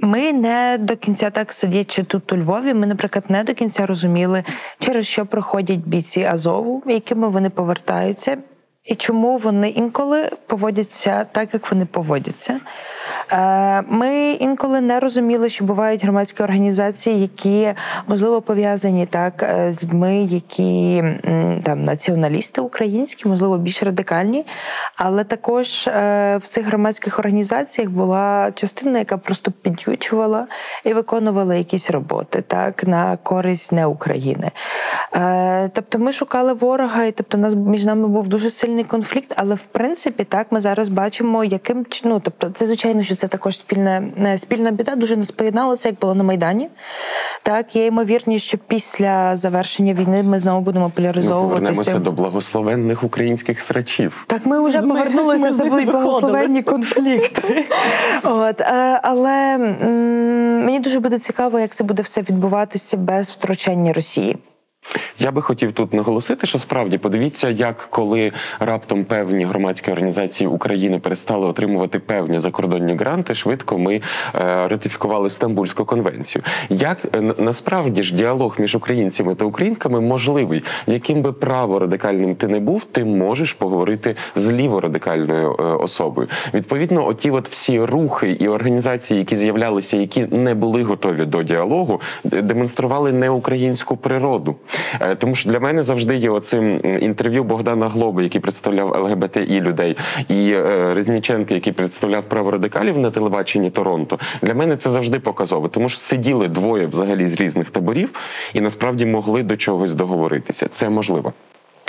Ми не до кінця так сидячи тут у Львові. Ми, наприклад, не до кінця розуміли, через що проходять бійці Азову, якими вони повертаються, і чому вони інколи поводяться так, як вони поводяться. Е, Ми інколи не розуміли, що бувають громадські організації, які можливо пов'язані так е, з людьми, які там націоналісти українські, можливо, більш радикальні. Але також е, в цих громадських організаціях була частина, яка просто підючувала і виконувала якісь роботи так на користь не України. Тобто ми шукали ворога, і тобто нас між нами був дуже сильний конфлікт. Але в принципі, так ми зараз бачимо, яким ну, тобто, це звичайно, що це також спільна не спільна біда. Дуже не споєдналося, як було на майдані. Так є ймовірність, що після завершення війни ми знову будемо Ми поляризовуватися. повернемося до благословенних українських срачів. Так, ми вже повернулися за благословенні конфлікти. От, е, але мені дуже буде цікаво, як це буде все відбуватися без втручання Росії. Я би хотів тут наголосити, що справді подивіться, як коли раптом певні громадські організації України перестали отримувати певні закордонні гранти, швидко ми е, ратифікували Стамбульську конвенцію. Як е, насправді ж діалог між українцями та українками можливий, яким би праворадикальним ти не був, ти можеш поговорити з ліворадикальною е, особою. Відповідно, оті от всі рухи і організації, які з'являлися, які не були готові до діалогу, демонстрували неукраїнську природу. Е, Тому що для мене завжди є оцим інтерв'ю Богдана Глоби, який представляв ЛГБТІ людей, і е, Резніченка, який представляв праворадикалів на телебаченні Торонто. Для мене це завжди показово, тому що сиділи двоє взагалі з різних таборів і насправді могли до чогось договоритися. Це можливо.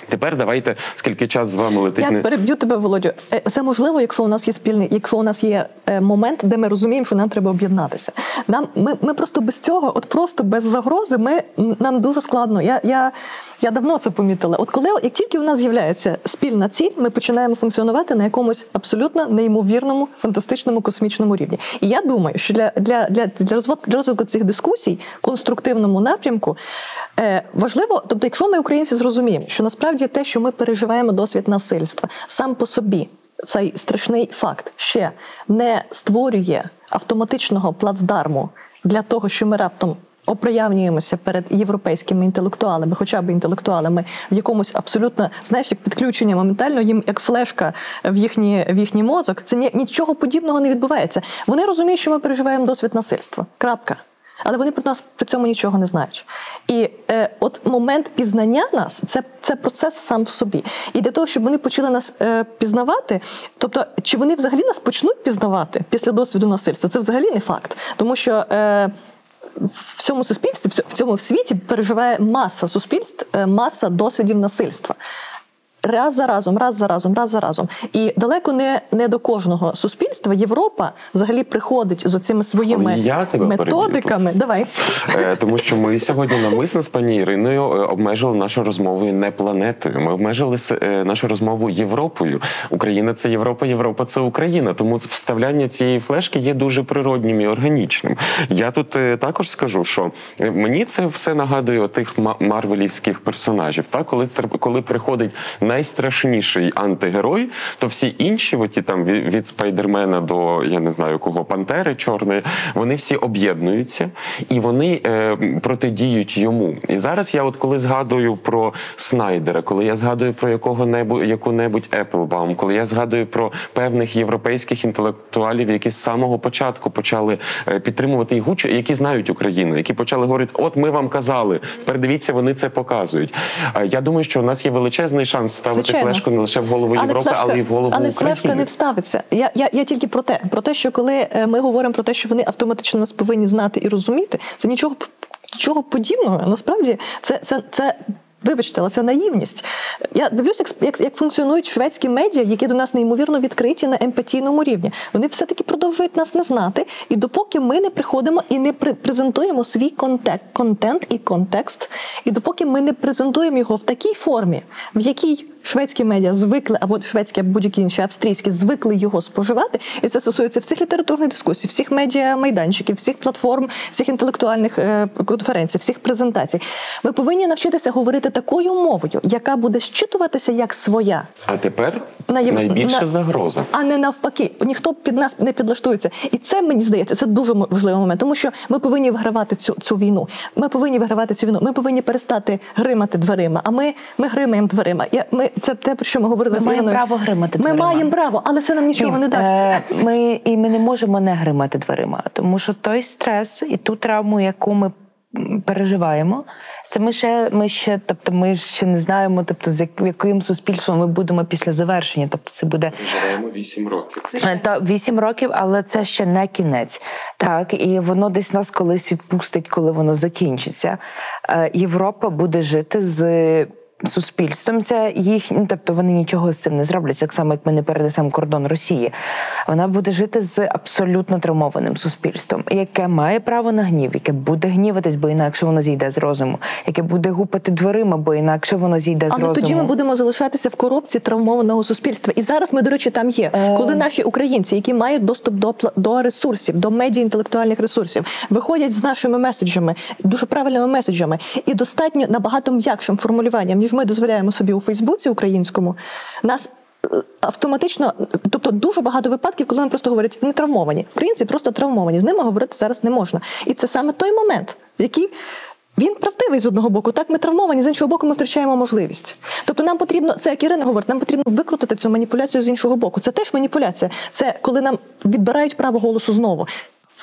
Тепер давайте, скільки час з вами летить Я не переб'ю тебе, Володю. Е, Це можливо, якщо у нас є спільний, якщо у нас є е, момент, де ми розуміємо, що нам треба об'єднатися. Нам ми, ми просто без цього, от просто без загрози, ми нам дуже складно. Я, я, я давно це помітила. От коли як тільки у нас з'являється спільна ціль, ми починаємо функціонувати на якомусь абсолютно неймовірному, фантастичному космічному рівні. І я думаю, що для, для, для, для розвитку для розвитку цих дискусій конструктивному напрямку е, важливо, тобто, якщо ми українці зрозуміємо, що насправді те, що ми переживаємо досвід насильства, сам по собі цей страшний факт ще не створює автоматичного плацдарму для того, що ми раптом. Оприявнюємося перед європейськими інтелектуалами, хоча б інтелектуалами, в якомусь абсолютно, знаєш, як підключення моментально їм як флешка в їхній в їхній мозок. Це ні, нічого подібного не відбувається. Вони розуміють, що ми переживаємо досвід насильства. Крапка. Але вони про нас при цьому нічого не знають. І е, от момент пізнання нас це, це процес сам в собі. І для того, щоб вони почали нас е, пізнавати, тобто чи вони взагалі нас почнуть пізнавати після досвіду насильства, це взагалі не факт. Тому що. Е, в цьому суспільстві, в цьому- світі переживає маса суспільств, е, маса досвідів насильства. Раз за разом, раз за разом, раз за разом. І далеко не, не до кожного суспільства Європа взагалі приходить з оцими своїми я тебе методиками. Давай. Е, Тому що ми сьогодні навмисно з пані Іриною е, обмежили нашу розмову не планетою. Ми обмежили е, нашу розмову Європою. Україна це Європа, Європа це Україна. Тому вставляння цієї флешки є дуже природнім і органічним. Я тут е, також скажу, що мені це все нагадує отих ма- марвелівських персонажів. Так, коли коли приходить найстрашніший антигерой, то всі інші, оті там від, спайдермена до я не знаю кого пантери чорної, вони всі об'єднуються і вони е, протидіють йому. І зараз я, от коли згадую про Снайдера, коли я згадую про якого небудь яку-небудь Еплбаум, коли я згадую про певних європейських інтелектуалів, які з самого початку почали е, підтримувати і гучо, які знають Україну, які почали говорити: от ми вам казали, тепер дивіться, вони це показують. Е, Я думаю, що у нас є величезний шанс вставити Звичайно. флешку не лише в голову Європи, але й в голову але України. флешка не вставиться. Я, я, я тільки про те, про те, що коли е, ми говоримо про те, що вони автоматично нас повинні знати і розуміти, це нічого нічого подібного. Насправді це, це, це Вибачте, але це наївність. Я дивлюся, як, як, як функціонують шведські медіа, які до нас неймовірно відкриті на емпатійному рівні. Вони все-таки продовжують нас не знати. І допоки ми не приходимо і не при- презентуємо свій контент, контент і контекст, і допоки ми не презентуємо його в такій формі, в якій шведські медіа звикли, або шведські, або будь-які інші австрійські звикли його споживати, і це стосується всіх літературних дискусій, всіх медіа майданчиків, всіх платформ, всіх інтелектуальних е, конференцій, всіх презентацій. Ми повинні навчитися говорити такою мовою, яка буде щитуватися як своя. А тепер На найбільша на- загроза. А не навпаки, ніхто під нас не підлаштується, і це мені здається, це дуже важливий момент, тому що ми повинні вигравати цю цю війну. Ми повинні вигравати цю війну. Ми повинні перестати гримати дверима. А ми, ми гримаємо дверима. Я ми це те, про що ми говорили Ми з маємо право гримати Ми дверима. маємо право, але це нам нічого не дасть. Е, Ми і ми не можемо не гримати дверима, тому що той стрес і ту травму, яку ми переживаємо, це ми ще ми ще, тобто ми ще не знаємо, тобто з як- яким суспільством ми будемо після завершення. Тобто, це буде Живемо 8 років. Е, Та вісім років, але це ще не кінець. Так, і воно десь нас колись відпустить, коли воно закінчиться. Е, Європа буде жити з. Суспільством це їх, тобто вони нічого з цим не зроблять, так само як ми не перенесемо кордон Росії. Вона буде жити з абсолютно травмованим суспільством, яке має право на гнів, яке буде гніватись, бо інакше воно зійде з розуму, яке буде гупати дверима, бо інакше воно зійде з Але розуму. тоді ми будемо залишатися в коробці травмованого суспільства. І зараз ми, до речі, там є. Е. Коли наші українці, які мають доступ до до ресурсів, до медіа інтелектуальних ресурсів, виходять з нашими меседжами, дуже правильними меседжами, і достатньо набагато м'якшим формулюванням, ніж ми дозволяємо собі у Фейсбуці українському, нас. е, Автоматично, тобто дуже багато випадків, коли нам просто говорять, вони травмовані. Українці просто травмовані. З ними говорити зараз не можна. І це саме той момент, який він правдивий з одного боку, так ми травмовані, з іншого боку, ми втрачаємо можливість. Тобто нам потрібно, це як Ірина говорить, нам потрібно викрутити цю маніпуляцію з іншого боку. Це теж маніпуляція. Це коли нам відбирають право голосу знову.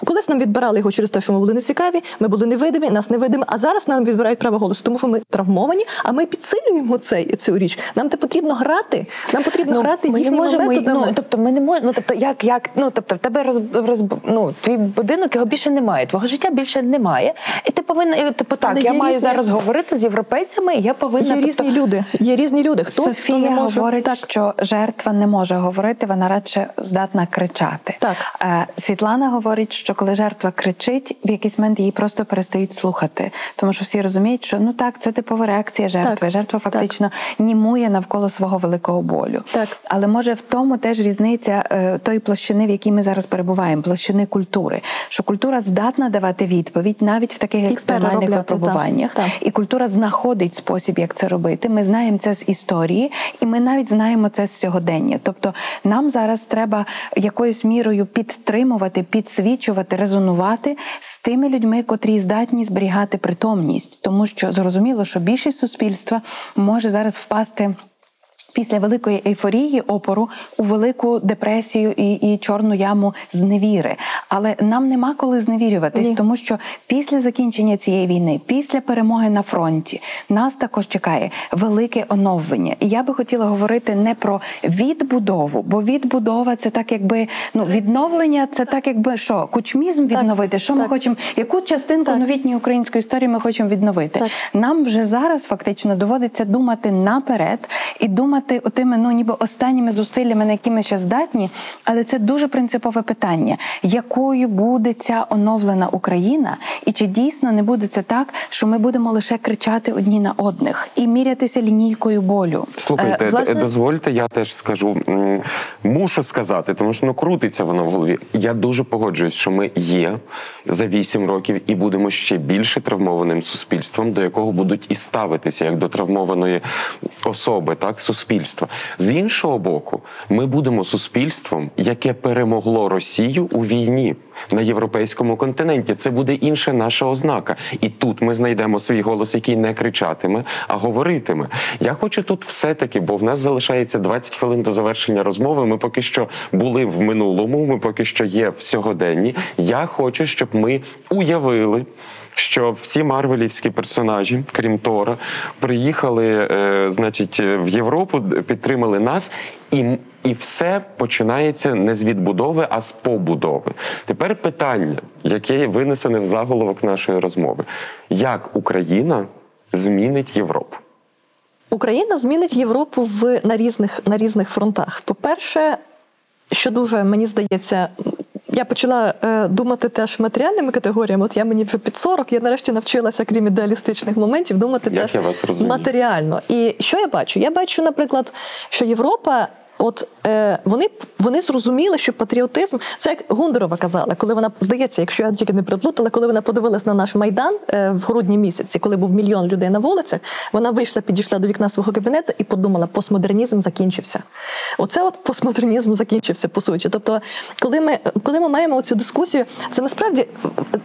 Колись нам відбирали його через те, що ми були нецікаві, ми були невидимі, нас невидимі, а зараз нам відбирають право голосу, тому що ми травмовані, а ми підсилюємо цей, цю річ. Нам те потрібно грати. Нам потрібно грати ми не їхніми можемо, методами. ну, тобто ми не можемо, ну, тобто, як, як, ну, тобто, в тебе роз, роз, ну, твій будинок його більше немає, твого життя більше немає. І ти повинна, типу, так, Але я маю різні- зараз говорити з європейцями, і я повинна. Є тобто, різні люди. Є різні люди. Хтось хто Софія не може говорить, так. що жертва не може говорити, вона радше здатна кричати. Так. Е, Світлана говорить, що коли жертва кричить, в якийсь момент її просто перестають слухати, тому що всі розуміють, що ну так, це типова реакція жертви. Так. Жертва фактично німує навколо свого великого болю. Так. Але може в тому теж різниця е, тої площини, в якій ми зараз перебуваємо, площини культури. Що культура здатна давати відповідь навіть в таких екстремальних випробуваннях. Так. І культура знаходить спосіб, як це робити. Ми знаємо це з історії, і ми навіть знаємо це з сьогодення. Тобто нам зараз треба якоюсь мірою підтримувати, підсвічувати, резонувати з тими людьми, котрі здатні зберігати притомність, тому що зрозуміло, що більшість суспільства може зараз впасти. Після великої ейфорії опору у велику депресію і, і чорну яму зневіри. Але нам нема коли зневірюватись, Ні. тому що після закінчення цієї війни, після перемоги на фронті, нас також чекає велике оновлення. І я би хотіла говорити не про відбудову, бо відбудова це так, якби ну відновлення, це так, якби що кучмізм відновити. Що ми хочемо, яку частинку Так. новітньої української історії ми хочемо відновити? Так. Нам вже зараз фактично доводиться думати наперед і думати отими, ну ніби останніми зусиллями, на які ми ще здатні. Але це дуже принципове питання: якою буде ця оновлена Україна, і чи дійсно не буде це так, що ми будемо лише кричати одні на одних і мірятися лінійкою болю? Слухайте, Е, власне- дозвольте, я теж скажу. Мушу сказати, тому що ну крутиться воно в голові. Я дуже погоджуюсь, що ми є за вісім років і будемо ще більше травмованим суспільством, до якого будуть і ставитися як до травмованої особи, так суспільства. З іншого боку, ми будемо суспільством, яке перемогло Росію у війні на європейському континенті. Це буде інша наша ознака. І тут ми знайдемо свій голос, який не кричатиме, а говоритиме. Я хочу тут все-таки, бо в нас залишається 20 хвилин до завершення розмови. Ми поки що були в минулому, ми поки що є в сьогоденні. Я хочу, щоб ми уявили. Що всі марвелівські персонажі, крім Тора, приїхали, е, значить, в Європу, підтримали нас, і, і все починається не з відбудови, а з побудови. Тепер питання, яке винесене в заголовок нашої розмови: як Україна змінить Європу? Україна змінить Європу в на різних на різних фронтах. По-перше, що дуже мені здається. Я почала е, думати теж матеріальними категоріями. От я мені вже під 40, я нарешті навчилася, крім ідеалістичних моментів, думати Як теж я вас матеріально. І що я бачу? Я бачу, наприклад, що Європа от е, вони вони зрозуміли, що патріотизм це як Гундерова казала, коли вона здається, якщо я тільки не приплутала, коли вона подивилась на наш майдан е, в грудні місяці, коли був мільйон людей на вулицях, вона вийшла, підійшла до вікна свого кабінету і подумала, постмодернізм закінчився. Оце от постмодернізм закінчився по суті. Тобто, коли ми коли ми маємо цю дискусію, це насправді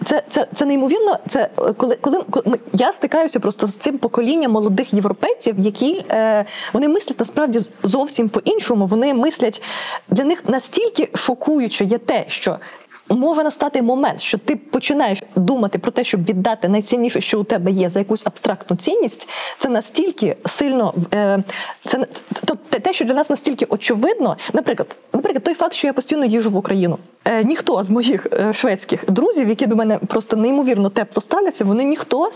це, це, це неймовірно. Це е, коли, коли, коли я стикаюся просто з цим поколінням молодих європейців, які е, вони мислять насправді зовсім по-іншому. Вони мислять для них настільки шокуюче є те, що. Може настати момент, що ти починаєш думати про те, щоб віддати найцінніше, що у тебе є, за якусь абстрактну цінність. Це настільки сильно е, це тобто те, що для нас настільки очевидно. Наприклад, наприклад, той факт, що я постійно їжу в Україну. Е, ніхто з моїх е, шведських друзів, які до мене просто неймовірно тепло ставляться, вони ніхто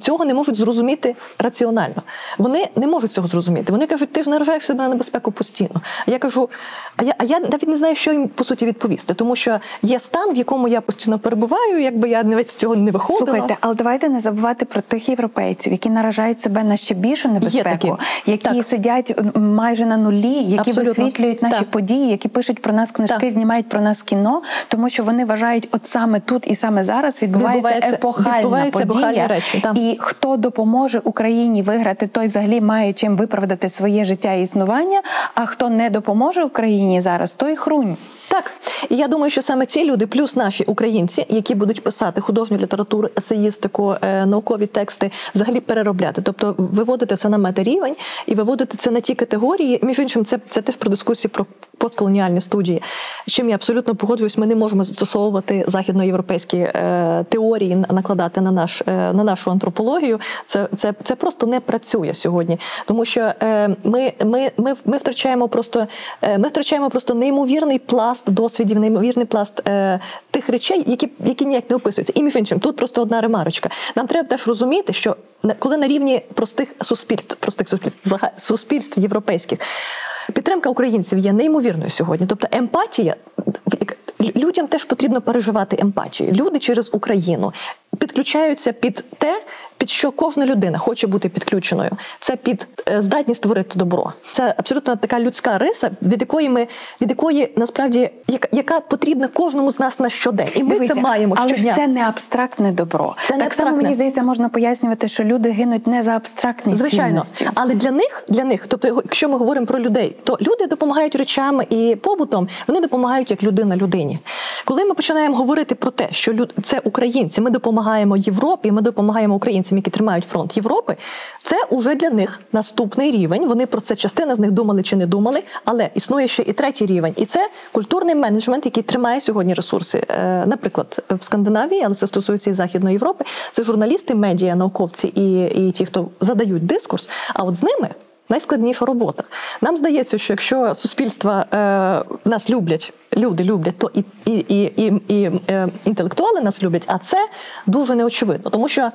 цього не можуть зрозуміти раціонально. Вони не можуть цього зрозуміти. Вони кажуть, ти ж наражаєш себе на небезпеку постійно. Я кажу, а я, а я навіть не знаю, що їм по суті відповісти, тому що є стан, в якому я постійно перебуваю, якби я навіть з цього не виходила. Слухайте, але давайте не забувати про тих європейців, які наражають себе на ще більшу небезпеку, які Так. сидять майже на нулі, які Абсолютно. висвітлюють наші Так. події, які пишуть про нас книжки, Так. знімають про нас кіно, тому що вони вважають, от саме тут і саме зараз відбувається, Відбувається- епохальна відбуваються подія. речі. І хто допоможе Україні виграти, той взагалі має чим виправдати своє життя і існування. А хто не допоможе Україні зараз, той хрунь. Так, і я думаю, що саме ці люди, плюс наші українці, які будуть писати художню літературу, есеїстику, е, наукові тексти, взагалі переробляти, тобто виводити це на метарівень і виводити це на ті категорії. Між іншим, це, це теж про дискусії про постколоніальні студії. З чим я абсолютно погоджуюсь, ми не можемо застосовувати західноєвропейські е, теорії накладати на наш е, на нашу антропологію. Це, це, це просто не працює сьогодні, тому що е, ми, ми, ми, ми втрачаємо просто е, ми втрачаємо просто неймовірний пласт досвідів, неймовірний пласт е, тих речей, які, які ніяк не описуються. І між іншим, тут просто одна ремарочка. Нам треба теж розуміти, що коли на рівні простих суспільств, простих суспільств, суспільств європейських. Підтримка українців є неймовірною сьогодні. Тобто емпатія людям теж потрібно переживати емпатію. Люди через Україну підключаються під те, під що кожна людина хоче бути підключеною. Це під е, здатність створити добро. Це абсолютно така людська риса, від якої ми від якої насправді яка, яка потрібна кожному з нас на щодень. І ми Дивися, це маємо але щодня. ж це не абстрактне добро. Це не так само мені здається, можна пояснювати, що люди гинуть не за абстрактні Звичайно, цінності. але для них, для них, тобто, якщо ми говоримо про людей, то люди допомагають речами і побутом, вони допомагають як людина людині. Коли ми починаємо говорити про те, що люд... це українці, ми допомагаємо Європі, ми допомагаємо українцям, які тримають фронт Європи. Це уже для них наступний рівень. Вони про це частина з них думали чи не думали, але існує ще і третій рівень, і це культурний менеджмент, який тримає сьогодні ресурси. Е, Наприклад, в Скандинавії, але це стосується і Західної Європи. Це журналісти, медіа, науковці і, і ті, хто задають дискурс. А от з ними. Найскладніша робота. Нам здається, що якщо суспільства е, нас люблять, люди люблять, то і, і, і, і, і е, інтелектуали нас люблять, а це дуже неочевидно, тому що.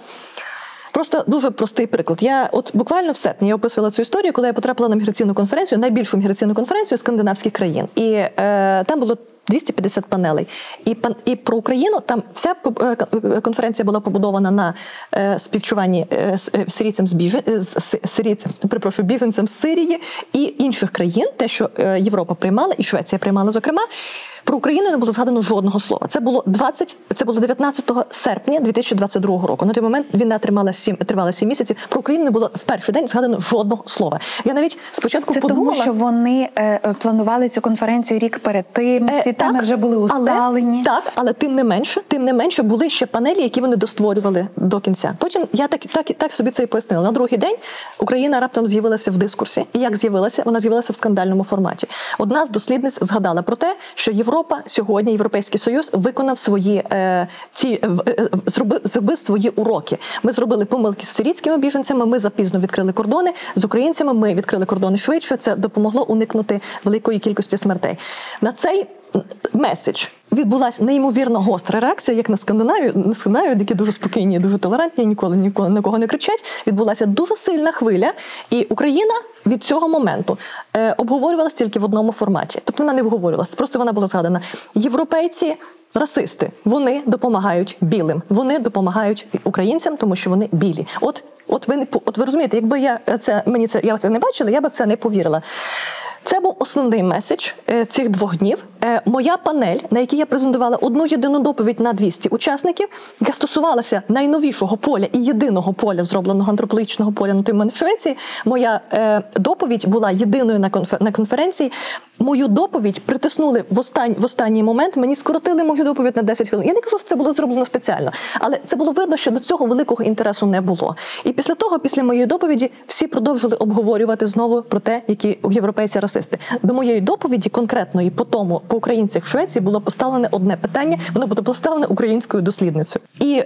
Просто дуже простий приклад. Я от буквально в серпні я описувала цю історію, коли я потрапила на міграційну конференцію, найбільшу міграційну конференцію скандинавських країн, і е, там було 250 панелей. І пан і про Україну там вся е, конференція була побудована на е, співчуванні е, е, сирійцям з біжен сирійцям, перепрошую, біженцям з Сирії і інших країн, те, що Європа приймала, і Швеція приймала, зокрема. Про Україну не було згадано жодного слова. Це було 20, це було 19 серпня 2022 року. На той момент війна тримала 7, тривала 7 місяців. Про Україну не було в перший день згадано жодного слова. Я навіть спочатку Це подумала, тому, що вони е, е, планували цю конференцію рік перед тим. Всі Е, теми так, вже були усталені. Але, так, але тим не менше, тим не менше були ще панелі, які вони достворювали до кінця. Потім я так, так, так собі це і пояснила. На другий день Україна раптом з'явилася в дискурсі. І як з'явилася? Вона з'явилася в скандальному форматі. Одна з дослідниць згадала про те, що Європа сьогодні, Європейський Союз, виконав свої е, ці е, е, зробив, зробив свої уроки. Ми зробили помилки з сирійськими біженцями. Ми запізно відкрили кордони з українцями. Ми відкрили кордони швидше. Це допомогло уникнути великої кількості смертей. На цей меседж відбулася неймовірно гостра реакція, як на Скандинавію, на Скандинавію, які дуже спокійні, дуже толерантні, ніколи ніколи нікого не кричать. Відбулася дуже сильна хвиля, і Україна від цього моменту е, обговорювалася тільки в одному форматі. Тобто вона не обговорювалася, просто вона була згадана. Європейці. Расисти вони допомагають білим, вони допомагають українцям, тому що вони білі. От, от ви не от ви розумієте, якби я це мені це я це не бачила, я би це не повірила. Це був основний меседж е, цих двох днів. Е, Моя панель, на якій я презентувала одну єдину доповідь на 200 учасників, яка стосувалася найновішого поля і єдиного поля, зробленого антропологічного поля на в Швеції. Моя е, доповідь була єдиною на, конфер- на конференції. Мою доповідь притиснули в, остань, в останній момент. Мені скоротили мою доповідь на 10 хвилин. Я не кажу, що це було зроблено спеціально, але це було видно, що до цього великого інтересу не було. І після того, після моєї доповіді, всі продовжили обговорювати знову про те, які європейці расисти. До моєї доповіді конкретної по тому, по українцях в Швеції було поставлене одне питання. Воно було поставлене українською дослідницею. І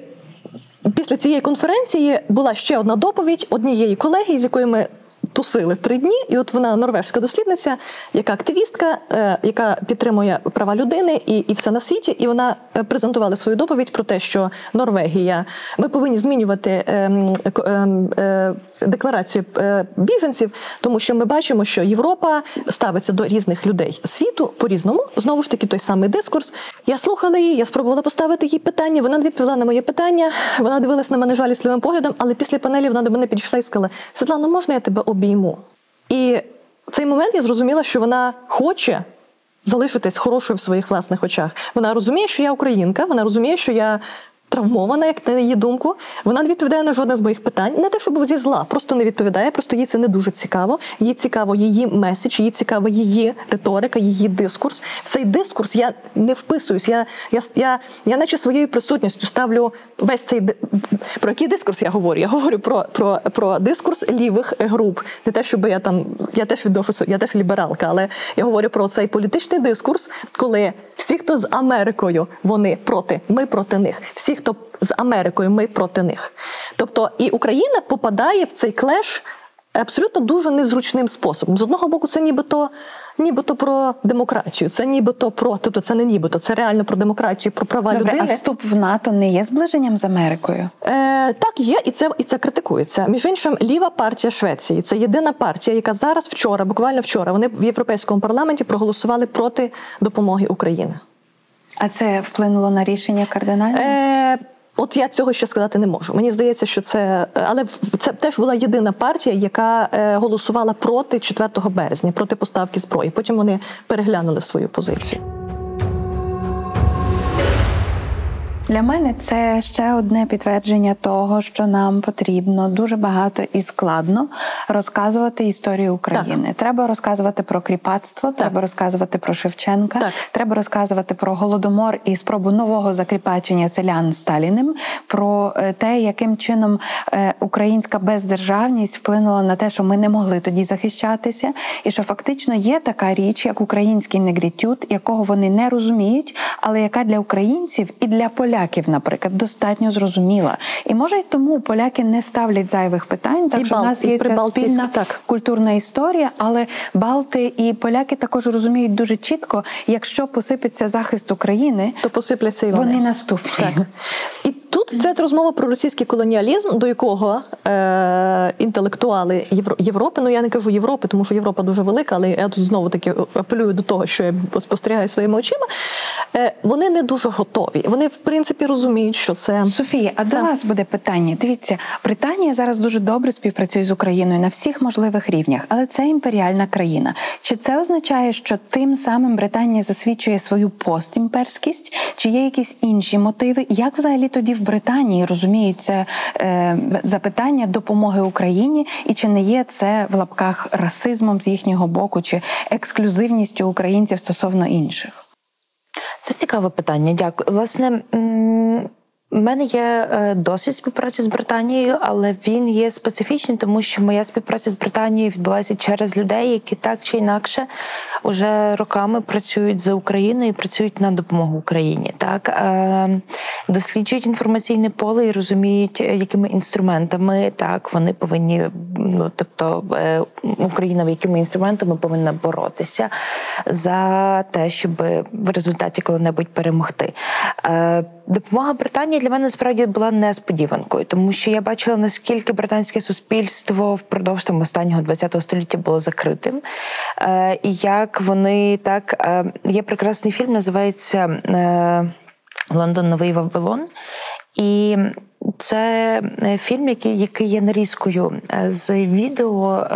після цієї конференції була ще одна доповідь однієї колеги, з якою ми. Тусили три дні, і от вона норвежська дослідниця, яка активістка, е, яка підтримує права людини і, і все на світі. І вона е, презентувала свою доповідь про те, що Норвегія ми повинні змінювати ем, ем, е, декларацію е, біженців, тому що ми бачимо, що Європа ставиться до різних людей світу по різному. Знову ж таки, той самий дискурс. Я слухала її, я спробувала поставити їй питання. Вона відповіла на моє питання. Вона дивилась на мене жалісливим поглядом, але після панелі вона до мене підійшла і сказала: Світлано, можна я тебе обійму? І в цей момент я зрозуміла, що вона хоче залишитись хорошою в своїх власних очах. Вона розуміє, що я українка, вона розуміє, що я. Травмована, як на її думку, вона не відповідає на жодне з моїх питань. Не те, щоб зі зла, просто не відповідає. Просто їй це не дуже цікаво. Їй цікаво її меседж, їй цікава її риторика, її дискурс. В цей дискурс я не вписуюсь. Я, я, я, я наче своєю присутністю ставлю весь цей про який дискурс я говорю. Я говорю про, про, про дискурс лівих груп. Не те, щоб я там я теж відношуся, я теж лібералка, але я говорю про цей політичний дискурс, коли всі, хто з Америкою, вони проти, ми проти них. Всі, хто з Америкою, ми проти них. Тобто і Україна попадає в цей клеш абсолютно дуже незручним способом. З одного боку, це нібито. Нібито про демократію, це нібито про, тобто це не нібито, це реально про демократію, про права Добре, а вступ в НАТО не є зближенням з Америкою? Е, так, є, і це і це критикується. Між іншим, ліва партія Швеції це єдина партія, яка зараз вчора, буквально вчора, вони в європейському парламенті проголосували проти допомоги Україні. А це вплинуло на рішення кардинально? Е, От я цього ще сказати не можу. Мені здається, що це але в- це теж була єдина партія, яка е, голосувала проти 4 березня, проти поставки зброї. Потім вони переглянули свою позицію. Для мене це ще одне підтвердження того, що нам потрібно дуже багато і складно розказувати історію України. Треба розказувати про кріпацтво, треба розказувати про Шевченка, Так. треба розказувати про голодомор і спробу нового закріпачення селян Сталіним, про е, те, яким чином е, українська бездержавність вплинула на те, що ми не могли тоді захищатися, і що фактично є така річ, як український негрітюд, якого вони не розуміють, але яка для українців і для поляків, наприклад, достатньо зрозуміла. І може й тому поляки не ставлять зайвих питань, так І що в нас є ця спільна так. культурна історія, але Балти і поляки також розуміють дуже чітко, якщо посипеться захист України, То посипляться і вони. вони наступні. Так. І тут це розмова про російський колоніалізм, до якого е, інтелектуали Євро, Європи, ну я не кажу Європи, тому що Європа дуже велика, але я тут знову таки апелюю до того, що я спостерігаю своїми очима. Е, вони не дуже готові. Вони, в принципі, розуміють, що це Софія, а до вас буде питання. Дивіться, Британія зараз дуже добре співпрацює з Україною на всіх можливих рівнях, але це імперіальна країна. Чи це означає, що тим самим Британія засвідчує свою постімперськість? Чи є якісь інші мотиви? Як взагалі тоді в Британії розуміють це е, запитання допомоги Україні? І чи не є це в лапках расизмом з їхнього боку, чи ексклюзивністю українців стосовно інших? Це цікаве питання. Дякую. Власне, в мене є е, досвід співпраці з Британією, але він є специфічним, тому що моя співпраця з Британією відбувається через людей, які так чи інакше уже роками працюють за Україною і працюють на допомогу Україні. Так е, досліджують інформаційне поле і розуміють, е, якими інструментами так вони повинні. Ну тобто Україна якими інструментами повинна боротися за те, щоб в результаті коли-небудь перемогти. Е, Допомога Британії для мене справді була несподіванкою, тому що я бачила наскільки британське суспільство впродовж там останнього ХХ століття було закритим. Е, І як вони так е, є прекрасний фільм, називається е, Лондон Новий Вавилон. І це е, фільм, який, який є нарізкою е, з відео.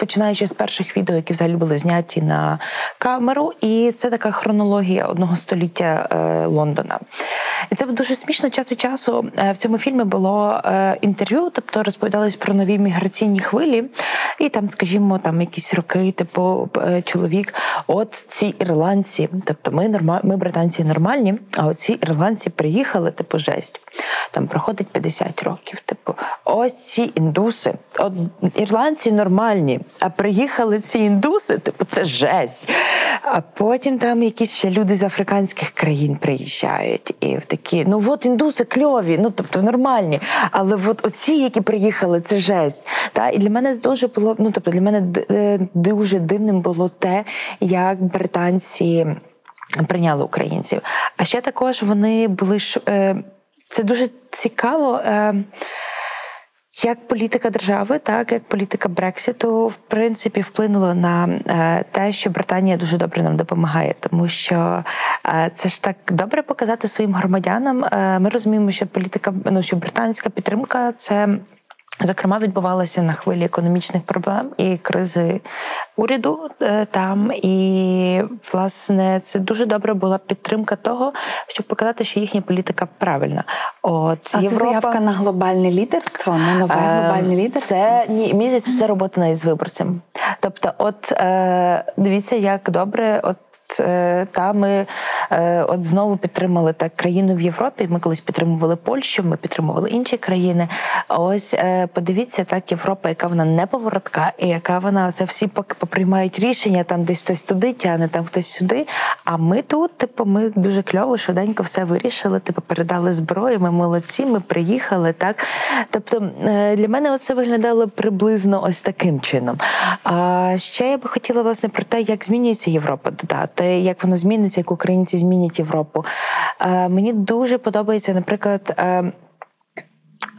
Починаючи з перших відео, які взагалі були зняті на камеру, і це така хронологія одного століття е, Лондона. І це дуже смішно. Час від часу е, в цьому фільмі було е, інтерв'ю, тобто розповідались про нові міграційні хвилі, і там, скажімо, там якісь роки, типу чоловік, от ці ірландці, тобто ми норма, ми британці нормальні, а оці ірландці приїхали, типу, жесть. Там проходить 50 років. Типу, ось ці індуси, от ірландці нормальні, а приїхали ці індуси, типу, це жесть. А потім там якісь ще люди з африканських країн приїжджають. І такі, ну от індуси кльові, ну тобто нормальні. Але от оці, які приїхали, це жесть. Та? І для мене дуже було, ну тобто для мене е, дуже дивним було те, як британці прийняли українців. А ще також вони були. Е, це дуже цікаво. Як політика держави, так як політика Брекситу, в принципі, вплинула на е, те, що Британія дуже добре нам допомагає, тому що е, це ж так добре показати своїм громадянам. Е, ми розуміємо, що політика, ну що британська підтримка це. Зокрема, відбувалася на хвилі економічних проблем і кризи уряду е, там. І власне це дуже добре була підтримка того, щоб показати, що їхня політика правильна. От А це заявка на глобальне лідерство, на нове Е, глобальне лідерство. Це ні, здається, це робота навіть з виборцем. Тобто, от е, дивіться, як добре, от. Е, Та ми е, от знову підтримали так країну в Європі. Ми колись підтримували Польщу, ми підтримували інші країни. А ось е, подивіться, так Європа, яка вона неповоротка, і яка вона це всі поприймають рішення, там десь хтось туди тягне, там хтось сюди. А ми тут, типу, ми дуже кльово, швиденько все вирішили. Типу, передали зброю. Ми молодці, ми приїхали. Так, тобто для мене це виглядало приблизно ось таким чином. А ще я би хотіла власне про те, як змінюється Європа додати, як вона зміниться, як українці змінять Європу. Е, Мені дуже подобається, наприклад.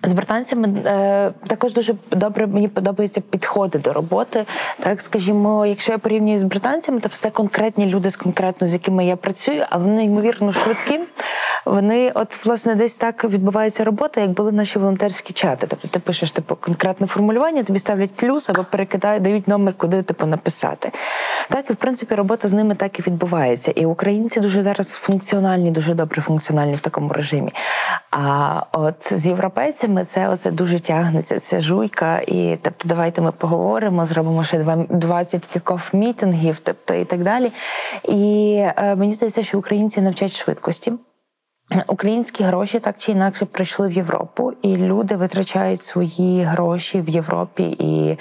З британцями е, також дуже добре мені подобаються підходи до роботи. Так скажімо, якщо я порівнюю з британцями, то це конкретні люди з конкретно з якими я працюю, але вони ймовірно швидкі. Вони, от власне, десь так відбувається робота, як були наші волонтерські чати. Тобто ти пишеш типу конкретне формулювання, тобі ставлять плюс або перекидають, дають номер, куди типу написати. Так і в принципі робота з ними так і відбувається. І українці дуже зараз функціональні, дуже добре функціональні в такому режимі. А от з європейцями це оце дуже тягнеться. Це жуйка, і тобто, давайте ми поговоримо, зробимо ще два- 20 кікоф мітингів, тобто і так далі. І е, мені здається, що українці навчать швидкості. Українські гроші так чи інакше прийшли в Європу, і люди витрачають свої гроші в Європі і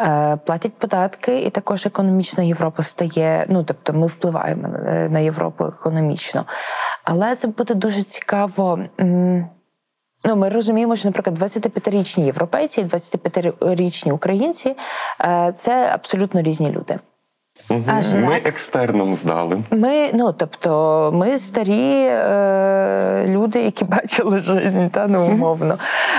е, платять податки. І також економічно Європа стає. Ну тобто, ми впливаємо на, на Європу економічно. Але це буде дуже цікаво. Ну, ми розуміємо, що, наприклад, 25-річні європейці і 25-річні українці е, це абсолютно різні люди. Аж Ми так? екстерном здали. Ми, ну тобто, ми старі е, люди, які бачили життя, та ну умовно.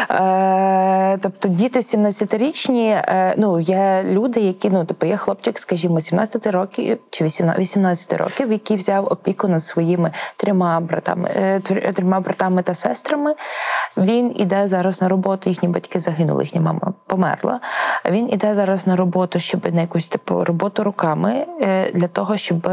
Е, тобто, діти 17-річні, е, ну є люди, які ну тобто є хлопчик, скажімо, 17 років чи 18 18 років, який взяв опіку над своїми трьома братами, е, трьома братами та сестрами. Він іде зараз на роботу. Їхні батьки загинули, їхня мама померла. Він іде зараз на роботу, щоб на якусь типу роботу руками е, для того, щоб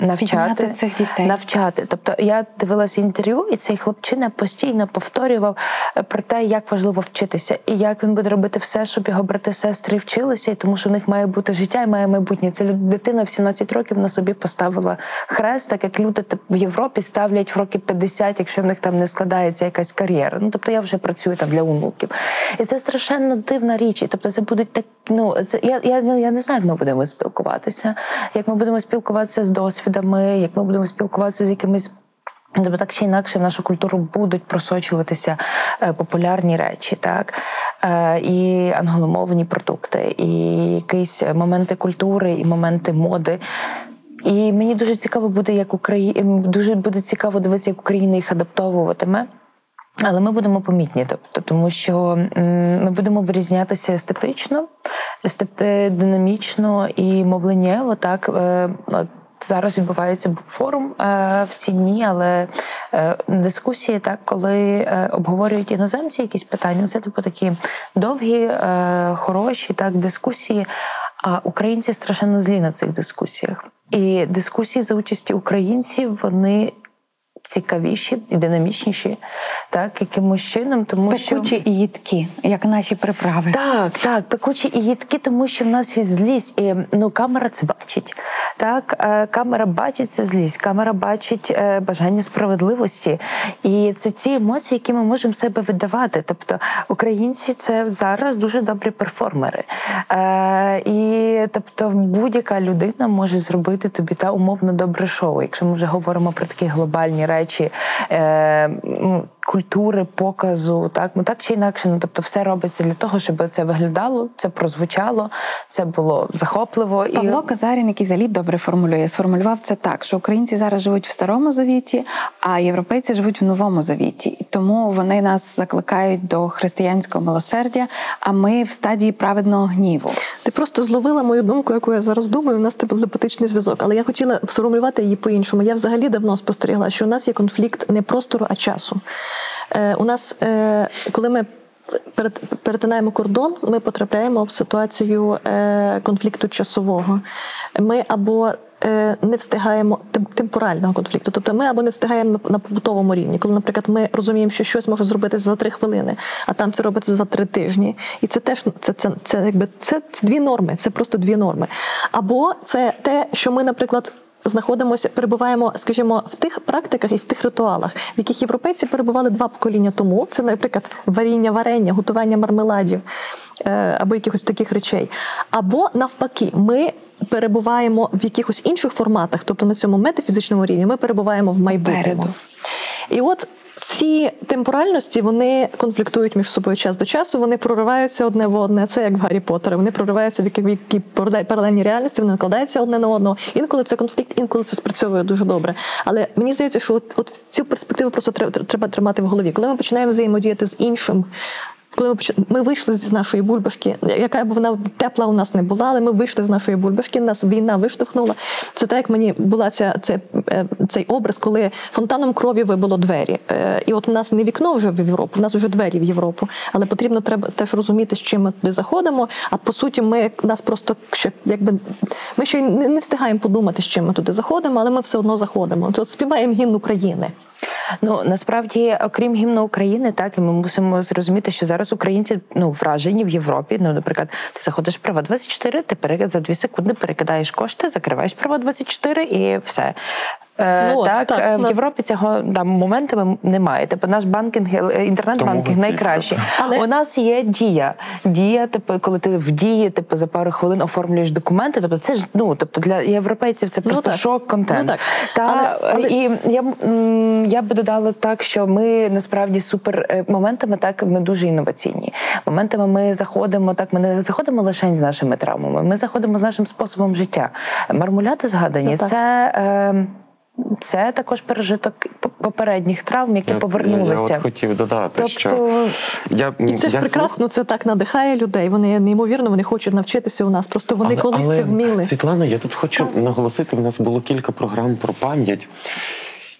навчати Підняти цих дітей. навчати. Тобто я дивилася інтерв'ю, і цей хлопчина постійно повторював е, про те, як важливо вчитися, і як він буде робити все, щоб його брати сестри вчилися, і тому що в них має бути життя і має майбутнє. Це дитина в 17 років на собі поставила хрест, так як люди в Європі ставлять в роки 50, якщо в них там не складається якась кар'єра. Ну тобто я вже працюю там для онуків. І це страшенно дивна річ. І тобто це будуть так. Ну це я, я, я не знаю, як ми будемо спілкуватися, як ми будемо спілкуватися з досвідами, як ми будемо спілкуватися з якимись. Тобто так чи інакше в нашу культуру будуть просочуватися е, популярні речі, так е, і англомовні продукти, і якісь моменти культури, і моменти моди. І мені дуже цікаво буде, як Україна дуже буде цікаво дивитися, як Україна їх адаптовуватиме. Але ми будемо помітні, тобто, тому що ми будемо вирізнятися естетично, естет- динамічно і мовленнєво. Так, Е, зараз відбувається форум е, в ці дні, але е, дискусії, так, коли е, обговорюють іноземці якісь питання, це типу такі довгі, е, хороші так, дискусії. А українці страшенно злі на цих дискусіях. І дискусії за участі українців вони цікавіші і динамічніші, так, якимось чином, тому що. Пекучі і їдкі, як наші приправи. Так, так, пекучі і їдкі, тому що в нас є злість, і ну камера це бачить. Так, е, камера бачить цю злість, камера бачить е, бажання справедливості, і це ці емоції, які ми можемо себе видавати. Тобто, українці це зараз дуже добрі перформери. Е, і тобто, будь-яка людина може зробити тобі та умовно добре шоу, якщо ми вже говоримо про такі глобальні речі. Е, ну, Культури показу, так ну так чи інакше, ну тобто, все робиться для того, щоб це виглядало, це прозвучало, це було захопливо і Павло Казарін, який взагалі добре формулює, сформулював це так, що українці зараз живуть в старому завіті, а європейці живуть в новому завіті. І тому вони нас закликають до християнського милосердя, а ми в стадії праведного гніву. Ти просто зловила мою думку, яку я зараз думаю. У нас телепатичний зв'язок, але я хотіла сформулювати її по-іншому. Я взагалі давно спостерігла, що у нас є конфлікт не простору, а часу. Е, у нас, е, коли ми перет- перетинаємо кордон, ми потрапляємо в ситуацію е, конфлікту часового. Ми або не встигаємо тем- темпорального конфлікту, тобто ми або не встигаємо на, побутовому рівні, коли, наприклад, ми розуміємо, що щось може зробити за три хвилини, а там це робиться за три тижні. І це теж це, це, це, якби це дві норми, це просто дві норми. Або це те, що ми, наприклад. Знаходимося, перебуваємо, скажімо, в тих практиках і в тих ритуалах, в яких європейці перебували два покоління тому. Це, наприклад, варіння варення, готування мармеладів е, або якихось таких речей. Або навпаки, ми перебуваємо в якихось інших форматах, тобто на цьому метафізичному рівні, ми перебуваємо в майбутньому. Попереду. І от ці темпоральності вони конфліктують між собою час до часу, вони прориваються одне в одне. Це як в Гаррі Поттері. Вони прориваються в які, паралельні реальності, вони накладаються одне на одного. Інколи це конфлікт, інколи це спрацьовує дуже добре. Але мені здається, що от, от цю перспективу просто треба тримати в голові. Коли ми починаємо взаємодіяти з іншим. Коли ми вийшли з нашої бульбашки, яка б вона тепла у нас не була, але ми вийшли з нашої бульбашки, нас війна виштовхнула. Це так, як мені була ця, це, е, цей образ, коли фонтаном крові вибило двері. Е, І от у нас не вікно вже в Європу, у нас вже двері в Європу. Але потрібно треба теж розуміти, з чим ми туди заходимо. А по суті, ми нас просто ще якби ми ще не, не встигаємо подумати, з чим ми туди заходимо, але ми все одно заходимо. От співаємо гімн України. Ну насправді, окрім гімну України, так і ми мусимо зрозуміти, що зараз українці ну вражені в Європі. Ну, наприклад, ти заходиш в права 24, ти пере- за дві секунди перекидаєш кошти, закриваєш права 24 і все. Е, Ну, от, так, так, е, в. Європі цього там моментами немає. Типу наш банкінг, е, інтернет-банкінг найкращий. Але- У нас є дія. Дія, типу, коли ти в дії, типу, за пару хвилин оформлюєш документи. Тобто, це ж ну, тобто для європейців це Ну, просто так. шок контент. Ну, так. Та Але- але- і я я би додала так, що ми насправді супер моментами так ми дуже інноваційні. Моментами ми заходимо так. Ми не заходимо лише з нашими травмами. Ми заходимо з нашим способом життя. Мармуляти згадані Це так. це. Е, це також пережиток попередніх травм, які Я- повернулися. Я, я от хотів додати, що Тобто, я І це ж я прекрасно, це так надихає людей. Вони неймовірно, вони хочуть навчитися у нас. Просто вони колись це вміли. Світлана, я тут хочу наголосити. У нас було кілька програм про пам'ять.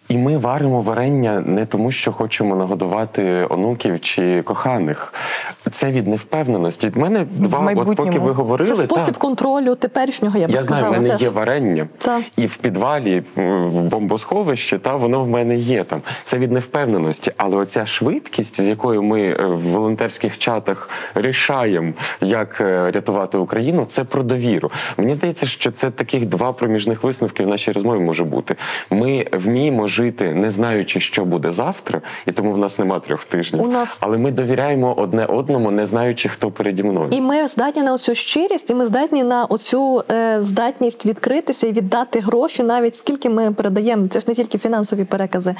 І ми варимо варення не тому, що хочемо нагодувати онуків чи коханих. Це від невпевненості. Від мене два, от поки ви говорили, Це спосіб та, контролю теперішнього, я би я знаю, в мене теж. є варення, Так. і в підвалі, в бомбосховищі, та воно в мене є там. Це від невпевненості. Але оця швидкість, з якою ми е, в волонтерських чатах рішаємо, як е, рятувати Україну, це про довіру. Мені здається, що це таких два проміжних висновки в нашій розмові може бути. Ми вміємо жити, не знаючи, що буде завтра, і тому в нас нема трьох тижнів. У нас- Але ми довіряємо одне одному, не знаючи, хто переді мною. І ми здатні на оцю щирість, і ми здатні на оцю е, здатність відкритися і віддати гроші, навіть скільки ми передаємо. Це ж не тільки фінансові перекази.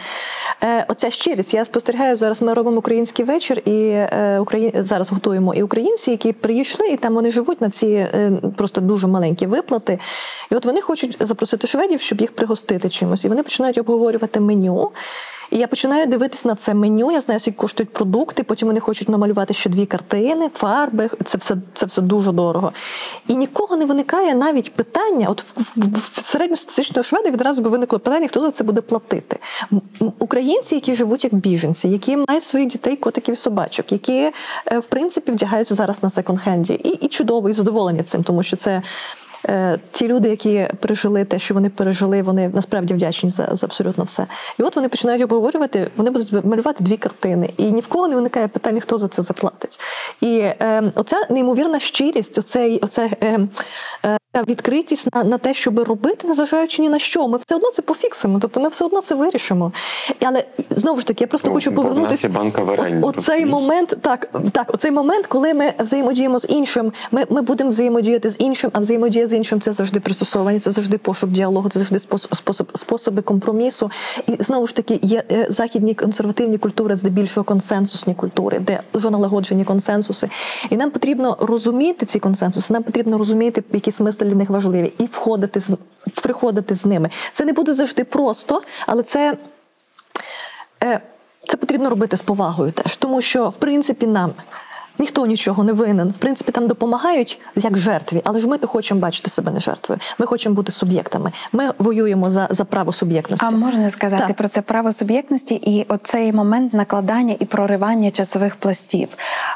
Е, оця щирість. Я спостерігаю зараз. Ми робимо український вечір, і е, Украї... зараз готуємо і українці, які прийшли, і там вони живуть на ці е, просто дуже маленькі виплати. І от вони хочуть запросити шведів, щоб їх пригостити чимось. І вони починають обговорювати. Замовляти меню. І я починаю дивитися на це меню. Я знаю, скільки коштують продукти. Потім вони хочуть намалювати ще дві картини, фарби. Це все це все дуже дорого. І нікого не виникає навіть питання. От в, середньостатистичного шведа відразу би виникло питання, хто за це буде платити. Українці, які живуть як біженці, які мають своїх дітей, котиків собачок, які е, в принципі вдягаються зараз на секонд-хенді. І, і чудово, і задоволені цим, тому що це. Е, Ті люди, які пережили те, що вони пережили, вони насправді вдячні за, за абсолютно все. І от вони починають обговорювати, вони будуть малювати дві картини, і ні в кого не виникає питання, хто за це заплатить. І е, оця неймовірна щирість, оцей, оце е, е, відкритість на, на те, щоб робити, незважаючи ні на що. Ми все одно це пофіксимо, тобто ми все одно це вирішимо. Але знову ж таки, я просто Ну, хочу повернутися. оцей момент, так, так, оцей момент, коли ми взаємодіємо з іншим, ми, ми будемо взаємодіяти з іншим, а взаємодія з іншим це завжди пристосування, це завжди пошук діалогу, це завжди спосіб, способи компромісу. І знову ж таки, є е, західні консервативні культури, здебільшого консенсусні культури, де дуже налагоджені консенсуси. І нам потрібно розуміти ці консенсуси, нам потрібно розуміти, які смисли для них важливі, і входити з приходити з ними. Це не буде завжди просто, але це. Е, Це потрібно робити з повагою теж, тому що в принципі нам ніхто нічого не винен. В принципі, там допомагають як жертві, але ж ми хочемо бачити себе не жертвою. Ми хочемо бути суб'єктами. Ми воюємо за, за право суб'єктності. А можна сказати Так. про це право суб'єктності і оцей момент накладання і проривання часових пластів.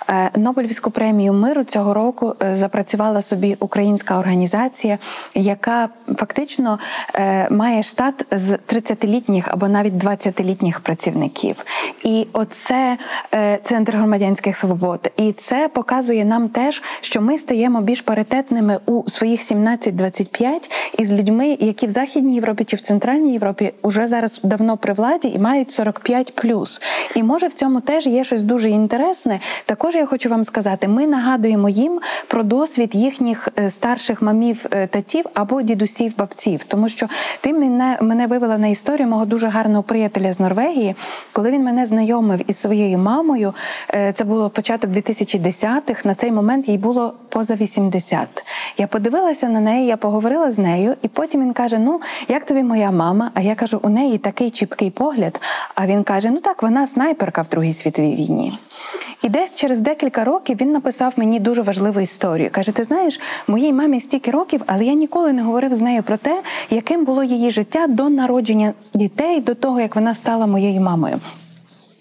Е, Нобелівську премію миру цього року е, запрацювала собі українська організація, яка фактично е, має штат з 30-літніх або навіть 20-літніх працівників. І оце центр громадянських свобод. І це показує нам теж, що ми стаємо більш паритетними у своїх 17-25 із людьми, які в Західній Європі чи в Центральній Європі вже зараз давно при владі і мають 45 І може в цьому теж є щось дуже інтересне. Також я хочу вам сказати: ми нагадуємо їм про досвід їхніх е, старших мамів, е, татів або дідусів, бабців, тому що ти мене, мене вивела на історію мого дуже гарного приятеля з Норвегії, коли він мене знайомив із своєю мамою. е, Це було початок 2010-х, На цей момент їй було поза 80. Я подивилася на неї, я поговорила з нею, і потім він каже: Ну, як тобі моя мама? А я кажу, у неї такий чіпкий погляд. А він каже: Ну так, вона снайперка в Другій світовій війні. І десь через декілька років він написав мені дуже важливу історію. Каже: Ти знаєш, моїй мамі стільки років, але я ніколи не говорив з нею про те, яким було її життя до народження дітей, до того як вона стала моєю мамою.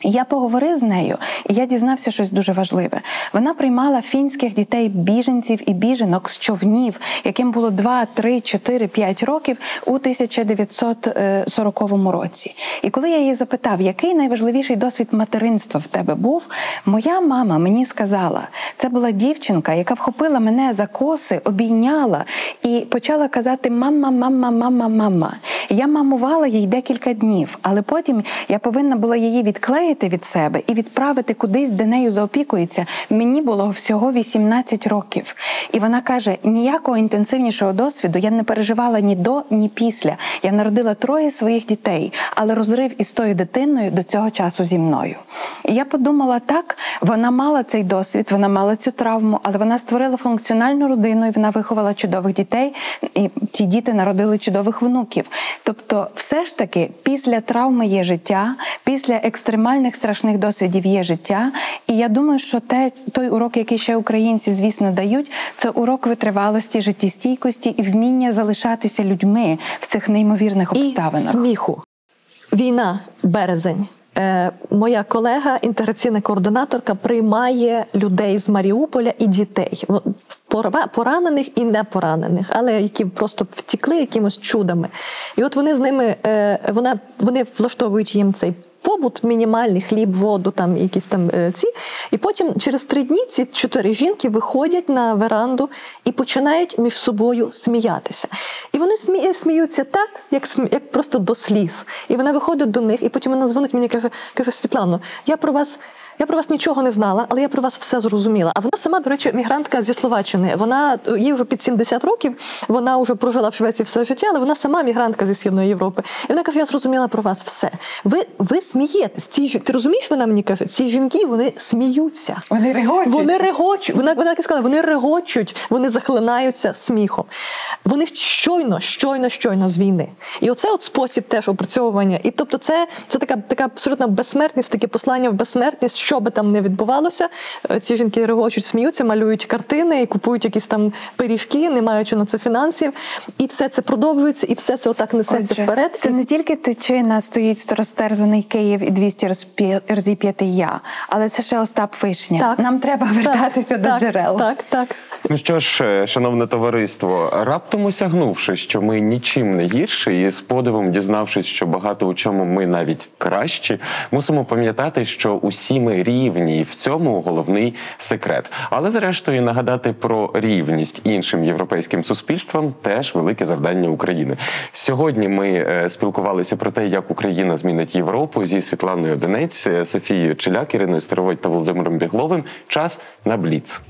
Я поговорив з нею, і я дізнався щось дуже важливе. Вона приймала фінських дітей біженців і біженок з човнів, яким було 2, 3, 4, 5 років у 1940 році. І коли я її запитав, який найважливіший досвід материнства в тебе був, моя мама мені сказала, це була дівчинка, яка вхопила мене за коси, обійняла і почала казати Мама, мама, мама, мама. Я мамувала їй декілька днів, але потім я повинна була її відклеїти від себе і відправити кудись, де нею заопікується. Мені було всього 18 років. І вона каже: ніякого інтенсивнішого досвіду я не переживала ні до, ні після. Я народила троє своїх дітей, але розрив із тою дитиною до цього часу зі мною. І я подумала так: вона мала цей досвід, вона мала цю травму, але вона створила функціональну родину і вона виховала чудових дітей. І ті діти народили чудових внуків. Тобто, все ж таки, після травми є життя, після екстремальних страшних досвідів є життя. І я думаю, що те, той урок, який ще українці, звісно, дають, це урок витривалості, життєстійкості і вміння залишатися людьми в цих неймовірних обставинах. І сміху. Війна, березень. Е, моя колега, інтеграційна координаторка, приймає людей з Маріуполя і дітей поранених і не поранених, але які просто втікли якимось чудами. І от вони з ними е, вона вони влаштовують їм цей. Побут, мінімальний хліб, воду, там якісь там е, ці. І потім через три дні ці чотири жінки виходять на веранду і починають між собою сміятися. І вони смі... сміються так, як смі... як просто до сліз. І вона виходить до них, і потім вона дзвонить мені і каже: каже Світлано, я про вас. Я про вас нічого не знала, але я про вас все зрозуміла. А вона сама, до речі, мігрантка зі Словаччини. Вона їй вже під 70 років. Вона вже прожила в Швеції все життя, але вона сама мігрантка зі східної Європи. І вона каже: Я зрозуміла про вас все. Ви, ви смієтесь. Ці ти розумієш, вона мені каже, ці жінки вони сміються. Вони регочуть. Вони регочуть. Вона, вона так і сказала, вони регочуть, вони захлинаються сміхом. Вони щойно, щойно, щойно з війни. І оце от спосіб теж опрацьовування. І тобто, це, це така, така абсолютно безсмертність, таке послання в безсмертність, що би там не відбувалося. Е, Ці жінки регочуть, сміються, малюють картини і купують якісь там пиріжки, не маючи на це фінансів. І все це продовжується, і все це отак несеться Отже, вперед. Це не тільки тичина стоїть розтерзаний Київ і 200 розпі- розіп'ятий я, але це ще Остап Вишня. Так. Нам треба вертатися так, до так, джерел. Так, так. Ну що ж, е, шановне товариство, раптом осягнувши, що ми нічим не гірші, і з подивом дізнавшись, що багато у чому ми навіть кращі, мусимо пам'ятати, що усі ми рівні, і в цьому головний секрет. Але зрештою нагадати про рівність іншим європейським суспільствам теж велике завдання України. Сьогодні ми е, спілкувалися про те, як Україна змінить Європу зі Світланою Донець, Софією Челяк, Іриною Старовой та Володимиром Бігловим. Час на бліц.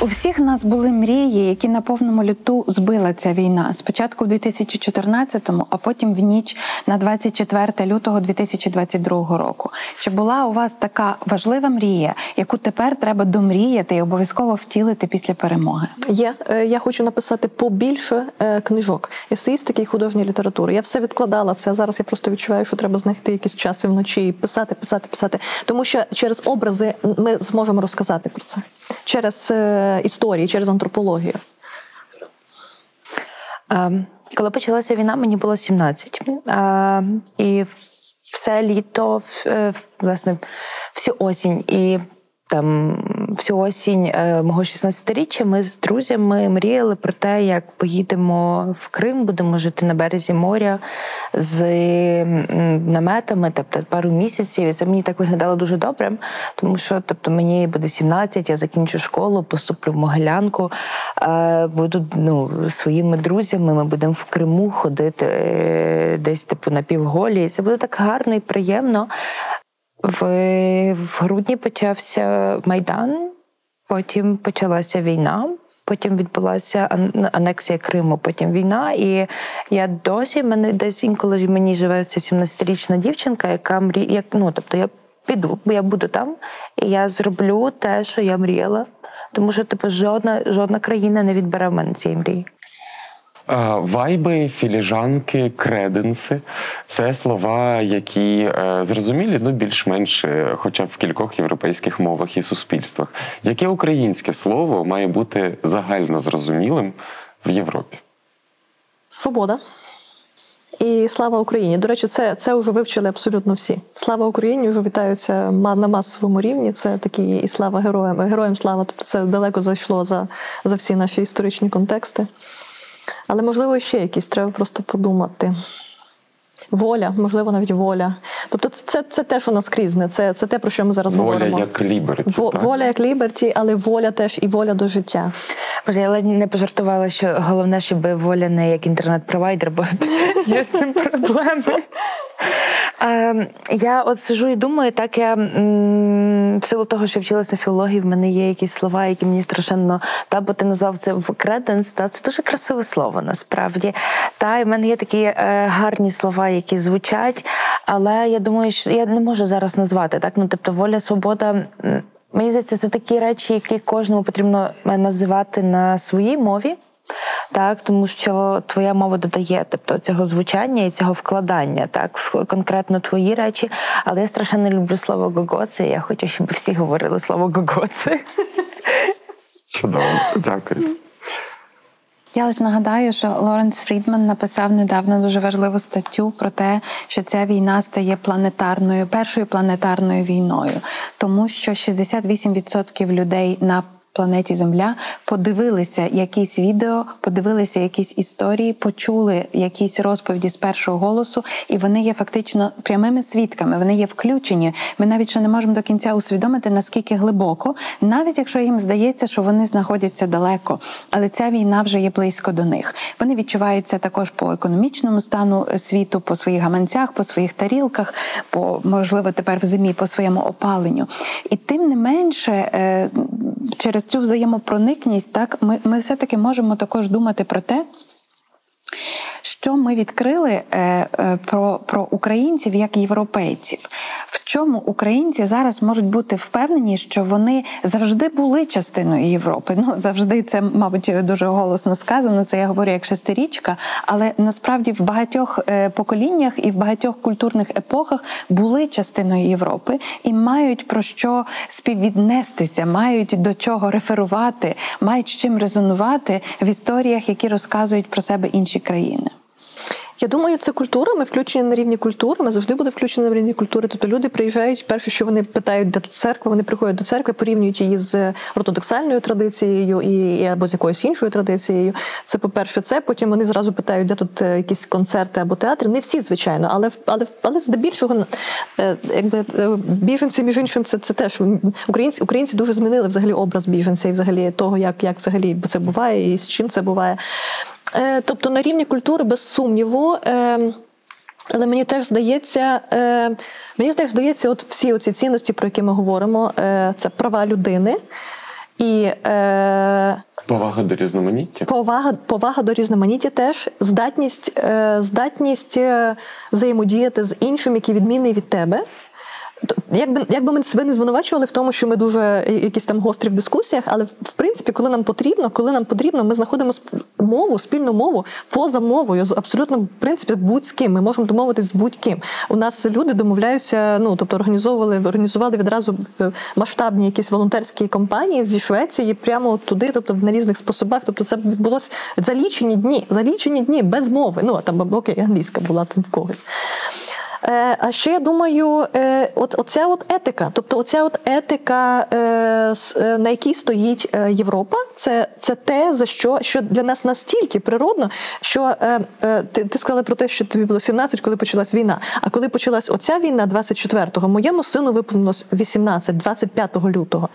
У всіх нас були мрії, які на повному люту збила ця війна. Спочатку в 2014-му, а потім в ніч на 24 лютого 2022 року. Чи була у вас така важлива мрія, яку тепер треба домріяти і обов'язково втілити після перемоги? Є. Е, Я хочу написати побільше е, книжок, есеїстики і художньої літератури. Я все відкладала це. Зараз я просто відчуваю, що треба знайти якісь часи вночі і писати, писати, писати. Тому що через образи ми зможемо розказати про це. Через е, історії, через антропологію. Ем, Коли почалася війна, мені було 17. Ем, І все літо, е, власне, всю осінь і там всю осінь е, мого 16-річчя ми з друзями мріяли про те, як поїдемо в Крим, будемо жити на березі моря з наметами, тобто пару місяців. І це мені так виглядало дуже добре, тому що тобто мені буде 17, я закінчу школу, поступлю в Могилянку, е, буду ну, своїми друзями. Ми будемо в Криму ходити е, десь типу на півголі. І Це буде так гарно і приємно. В, в грудні почався майдан, потім почалася війна. Потім відбулася ан- анексія Криму, потім війна. І я досі мене десь інколи мені живе ця 17-річна дівчинка, яка мріє, як ну тобто я піду, бо я буду там, і я зроблю те, що я мріяла. Тому що типу жодна жодна країна не відбере в мене цієї мрії. Е, Вайби, філіжанки, креденси це слова, які е, зрозумілі ну більш-менш, е, хоча б в кількох європейських мовах і суспільствах. Яке українське слово має бути загально зрозумілим в Європі? Свобода. І слава Україні. До речі, це, це вже вивчили абсолютно всі. Слава Україні вже вітаються на масовому рівні. Це такі і слава героям. Героям слава. Тобто це далеко зайшло за, за всі наші історичні контексти. Але можливо ще якісь треба просто подумати. Воля, можливо, навіть воля. Тобто, це, це, це те, що наскрізне, це, це те, про що ми зараз Воля говоримо. як ліберті. Во- так? воля як ліберті, але воля теж і воля до життя. Боже, я ледь не пожартувала, що головне, щоб воля не як інтернет-провайдер, бо є з цим проблеми. Е, я от сижу і думаю, так я в силу того, що вчилася філології, в мене є якісь слова, які мені страшенно та, бо ти назвав це в креденс, та це дуже красиве слово насправді. Та і в мене є такі е, гарні слова, які звучать, але я думаю, що я не можу зараз назвати так. Ну, тобто, воля, свобода. Мені здається, це такі речі, які кожному потрібно е, називати на своїй мові. Так, тому що твоя мова додає тобто цього звучання і цього вкладання, так, в конкретно твої речі. Але я страшенно люблю слово гогоце. і Я хочу, щоб всі говорили слово гогоце. Чудово, дякую. Я лише нагадаю, що Лоренс Фрідман написав недавно дуже важливу статтю про те, що ця війна стає планетарною, першою планетарною війною, тому що 68% людей на планеті Земля подивилися якісь відео, подивилися якісь історії, почули якісь розповіді з першого голосу, і вони є фактично прямими свідками. Вони є включені. Ми навіть ще не можемо до кінця усвідомити наскільки глибоко, навіть якщо їм здається, що вони знаходяться далеко, але ця війна вже є близько до них. Вони відчуваються також по економічному стану е, світу, по своїх гаманцях, по своїх тарілках, по можливо тепер в зимі по своєму опаленню. І тим не менше, е, через цю взаємопроникність, так ми, ми все таки можемо також думати про те. Що ми відкрили е, е, про, про українців як європейців. В чому українці зараз можуть бути впевнені, що вони завжди були частиною Європи? Ну завжди це, мабуть, дуже голосно сказано. Це я говорю як шестирічка, але насправді в багатьох е, поколіннях і в багатьох культурних епохах були частиною Європи і мають про що співвіднестися, мають до чого реферувати, мають чим резонувати в історіях, які розказують про себе інші країни. Я думаю, це культура. Ми включені на рівні культури. Ми завжди буде включені на рівні культури. Тобто люди приїжджають. Перше, що вони питають, де тут церква, вони приходять до церкви, порівнюють її з ортодоксальною традицією і, або з якоюсь іншою традицією. Це по-перше, це потім вони зразу питають, де тут е, якісь концерти або театри. Не всі, звичайно, але але, але здебільшого, е, якби е, біженці, між іншим, це, це теж українці. Українці дуже змінили взагалі образ біженця і взагалі того, як, як взагалі це буває і з чим це буває. Е, Тобто на рівні культури, без сумніву. Е, але мені теж здається, е, мені теж здається, от всі оці цінності, про які ми говоримо, це права людини і е, Повага до різноманіття. повага, повага до різноманіття теж здатність, е, здатність взаємодіяти з іншим, який відмінний від тебе. Якби, якби ми себе не звинувачували в тому, що ми дуже якісь там гострі в дискусіях, але в принципі, коли нам потрібно, коли нам потрібно, ми знаходимо мову, спільну мову поза мовою, з абсолютно в принципі будь-ким. Ми можемо домовитись з будь-ким. У нас люди домовляються, ну тобто організовували, організували відразу е, масштабні якісь волонтерські кампанії зі Швеції прямо туди, тобто на різних способах. Тобто це відбулося за лічені дні, за лічені дні без мови. Ну а там окей, англійська була там в когось. Е, А ще я думаю, е, от оця от етика, тобто оця от етика, е, на якій стоїть Європа, це, це те, за що, що для нас настільки природно, що ти, ти сказала про те, що тобі було 17, коли почалась війна. А коли почалась оця війна 24-го, моєму сину виповнилось 18, 25 лютого.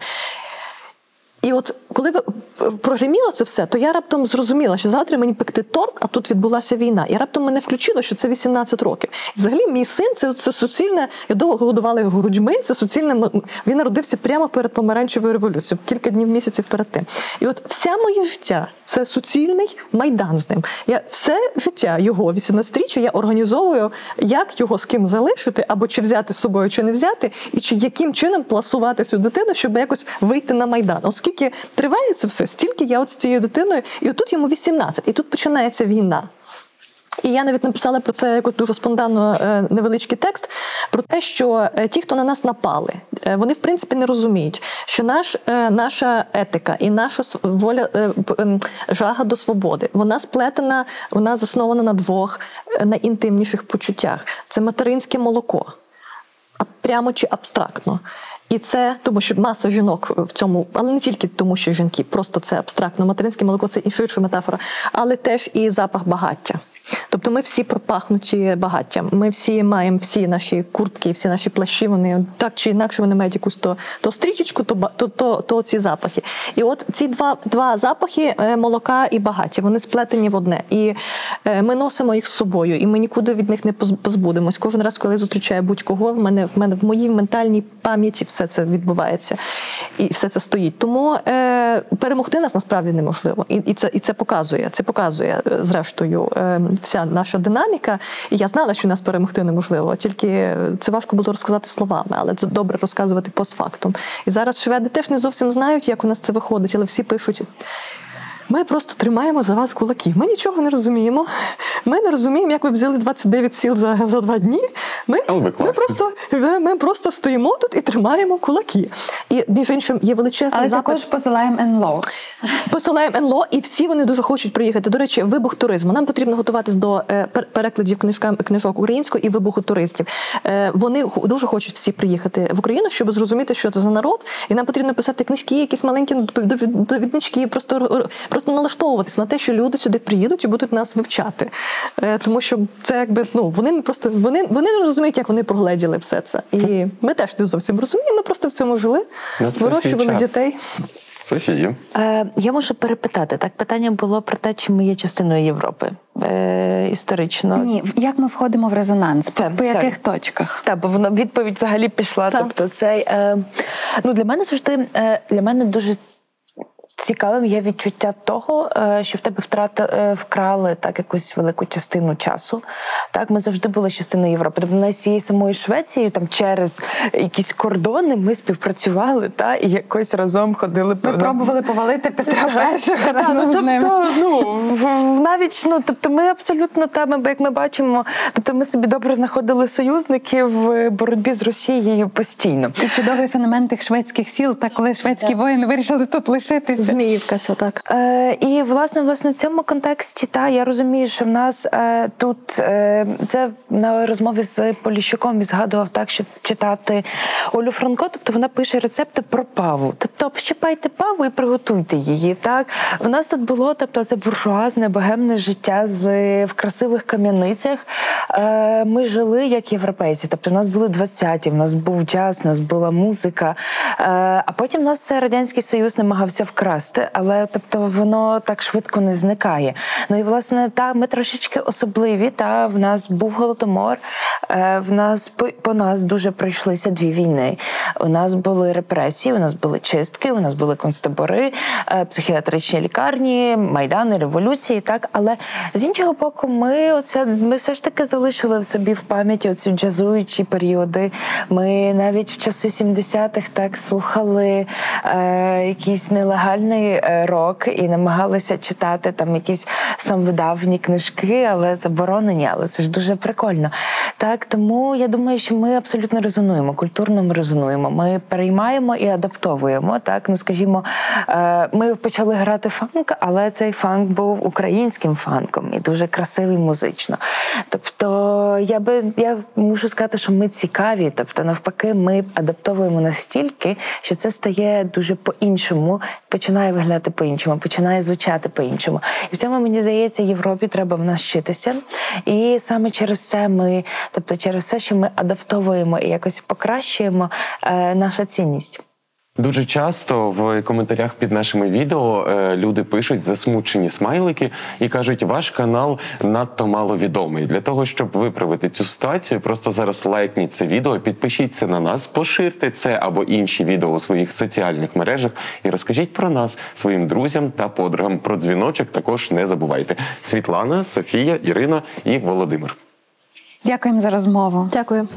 І от коли прогреміло це все, то я раптом зрозуміла, що завтра мені пекти торт, а тут відбулася війна. І раптом мене включило, що це 18 років. І взагалі, мій син це, це суцільне. Я довго годувала його грудьми. Це суцільне. Він народився прямо перед помаранчевою революцією, кілька днів місяців перед тим. І от вся моє життя це суцільний майдан з ним. Я все життя його 18-річчя я організовую, як його з ким залишити, або чи взяти з собою, чи не взяти, і чи яким чином пласувати цю дитину, щоб якось вийти на майдан. От скільки триває це все, стільки я от з цією дитиною, і отут йому 18, і тут починається війна. І я навіть написала про це якось дуже спонтанно е, невеличкий текст про те, що е, ті, хто на нас напали, е, вони в принципі не розуміють, що наш, наша етика і наша воля ем, жага до свободи, вона сплетена, вона заснована на двох найінтимніших почуттях: це материнське молоко прямо чи абстрактно. І це тому, що маса жінок в цьому, але не тільки тому, що жінки, просто це абстрактно. Материнське молоко це і ширша метафора, але теж і запах багаття. Тобто ми всі пропахнуті багаттям. Ми всі маємо всі наші куртки, всі наші плащі. Вони так чи інакше вони мають якусь то, то стрічечку, то, то, то, то ці запахи. І от ці два, два запахи е, молока і багаття, вони сплетені в одне. І е, ми носимо їх з собою, і ми нікуди від них не поз- позбудемось. Кожен раз, коли я зустрічаю будь-кого, в мене в мене в моїй ментальній пам'яті все це відбувається і все це стоїть. Тому е, перемогти нас насправді неможливо. І, і це і це показує. Це показує е, зрештою е, вся наша динаміка. І я знала, що нас перемогти неможливо. Тільки це важко було розказати словами, але це добре розказувати постфактум. І зараз шведи теж не зовсім знають, як у нас це виходить, але всі пишуть. Ми просто тримаємо за вас кулаки. Ми нічого не розуміємо. Ми не розуміємо, як ви взяли 29 сіл за, за два дні. Ми, ми, просто, ми, просто стоїмо тут і тримаємо кулаки. І між іншим є величезний Але запит. також посилаємо НЛО. Посилаємо НЛО, і всі вони дуже хочуть приїхати. До речі, вибух туризму. Нам потрібно готуватись до е, пер- перекладів книжка, книжок українською і вибуху туристів. Е, Вони дуже хочуть всі приїхати в Україну, щоб зрозуміти, що це за народ. І нам потрібно писати книжки, якісь маленькі довіднички, просто просто налаштовуватись на те, що люди сюди приїдуть і будуть нас вивчати. Е, Тому що це якби ну вони не просто вони, вони не розуміють, як вони прогледіли все це. І ми теж не зовсім розуміємо. Ми просто в цьому жили, це вирощували дітей. Софія. Е, я можу перепитати. Так, питання було про те, чи ми є частиною Європи е, історично. Ні, як ми входимо в резонанс? Це- по по це- яких точках? Так, бо вона відповідь взагалі пішла. Так. Тобто, цей е, ну для мене завжди е, для мене дуже цікавим є відчуття того, е, що в тебе втрати е, вкрали так якусь велику частину часу. Так, ми завжди були частиною Європи. Тобто навіть з цією самою Швецією, там через якісь кордони ми співпрацювали та і якось разом ходили Ми на- пробували повалити Петра разом ну, з ним. тобто, ну навіть ну, тобто, ми абсолютно там, як ми бачимо, тобто ми собі добре знаходили союзників в боротьбі з Росією постійно. І чудовий феномен тих шведських сіл, та коли шведські воїни вирішили тут лишитися. Зміївка, це так. Е, і власне, власне, в цьому контексті та я розумію, що в нас е, тут е, це на розмові з Поліщуком і згадував так, що читати Олю Франко, тобто вона пише рецепти про паву. Тобто общипайте паву і приготуйте її. Так в нас тут було, тобто це буржуазне, богемне життя з в красивих кам'яницях. Е, ми жили як європейці. Тобто, в нас були 20-ті, в нас був джаз, в нас була музика. Е, а потім нас це радянський союз намагався вкрасти, але тобто воно так швидко не зникає. Ну і власне та ми трошечки особливі. Та в нас був голодомор. Е, в нас по, нас дуже пройшлися дві війни. У нас були репресії, у нас були чистки, у нас були концтабори, е, психіатричні лікарні, майдани, революції. Так, але з іншого боку, ми оце ми все ж таки залишили в собі в пам'яті оці джазуючі періоди. Ми навіть в часи 70-х так слухали е, якийсь нелегальний е, рок і намагалися читати там якісь самовидавні книжки, але заборонені. Але це ж дуже прикольно. Так, тому я думаю, що ми абсолютно резонуємо, культурно ми резонуємо. Ми переймаємо і адаптовуємо. Так, ну скажімо, е, ми почали грати фанк, але цей фанк був українським фанком і дуже красивий музично. Тобто, я би я мушу сказати, що ми цікаві. Тобто, навпаки, ми адаптовуємо настільки, що це стає дуже по-іншому, виглядати по-іншому, починає звучати по-іншому. І в цьому мені здається, Європі треба в нас вчитися. І саме через це ми, тобто через все, що ми адаптовуємо і якось покращуємо е, наша цінність. Дуже часто в коментарях під нашими відео е, люди пишуть засмучені смайлики і кажуть, ваш канал надто мало відомий. Для того, щоб виправити цю ситуацію, просто зараз лайкніть це відео, підпишіться на нас, поширте це або інші відео у своїх соціальних мережах і розкажіть про нас своїм друзям та подругам. Про дзвіночок також не забувайте. Світлана, Софія, Ірина і Володимир. Дякуємо за розмову. Дякую.